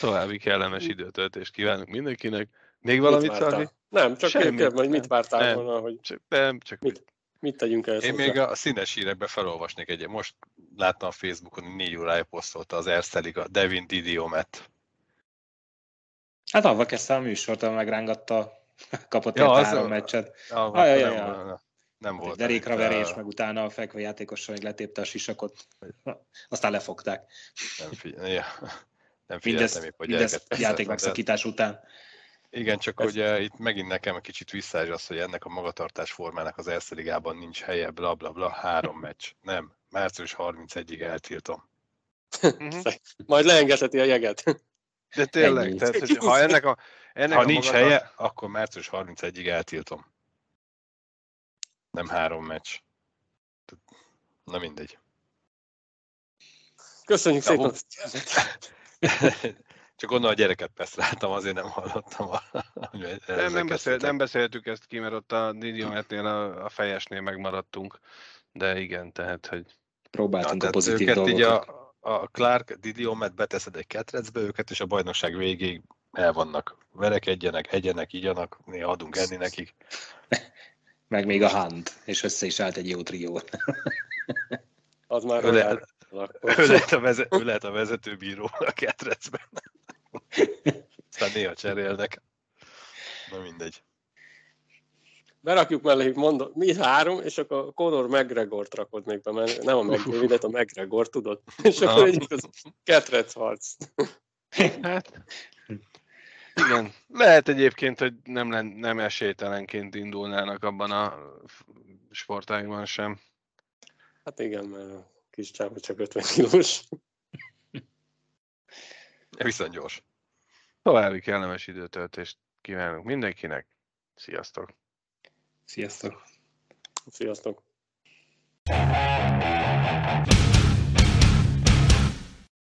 További kellemes időtöltést kívánunk mindenkinek. Még valamit szólni? Nem, csak kérdezni, hogy mit vártál nem, volna, hogy... Csak, nem, csak mit, mit tegyünk el? Én még a színes hírekbe felolvasnék egyet. Most láttam a Facebookon, hogy négy órája posztolta az Erste a Devin Didiomet. Hát avval kezdte a műsort, megrángatta, kapott ja, egy három meccset. Ah, ah, ja, ja, ja. Nem, volt. Derékra verés, meg utána a fekve játékossal meg letépte a sisakot. Aztán lefogták. Nem figyelj. Ja. Nem mindez, épp, hogy mindez játék megszakítás után. Igen, csak Ez... ugye itt megint nekem egy kicsit visszaáll az, hogy ennek a magatartás formának az Erste Ligában nincs helye, bla bla bla, három meccs. Nem, március 31-ig eltiltom. Mhm. Majd leengedheti a jeget. De tényleg, tehát, hogy ha ennek a, ennek ha a nincs magadar... helye, akkor március 31-ig eltiltom. Nem három meccs. Na mindegy. Köszönjük szépen! *laughs* Csak onnan a gyereket pesztráltam, azért nem hallottam. A, nem, nem, beszél, nem beszéltük ezt ki, mert ott a Didiometnél a, a fejesnél megmaradtunk. De igen, tehát, hogy... Próbáltunk ja, a pozitív dolgokat. Így a, a Clark Didiomet beteszed egy ketrecbe őket, és a bajnokság végéig el vannak. Verekedjenek, egyenek, igyanak, néha adunk enni nekik. *laughs* Meg még a hand, és össze is állt egy jó trió. *laughs* Az már ő lehet, a vezet, ő lehet a vezetőbíró a ketrecben. Aztán néha cserélnek. Na mindegy. Berakjuk mellé, mondom, mi három, és akkor Conor McGregor-t rakod még be, mert nem a McDavid, a McGregor, tudod? És akkor egyik az ketrec harc. Hát, igen. Lehet egyébként, hogy nem, nem esélytelenként indulnának abban a sportágban sem. Hát igen, mert kis csávó csak 50 kilós. Viszont gyors. További kellemes időtöltést kívánunk mindenkinek. Sziasztok! Sziasztok! Sziasztok!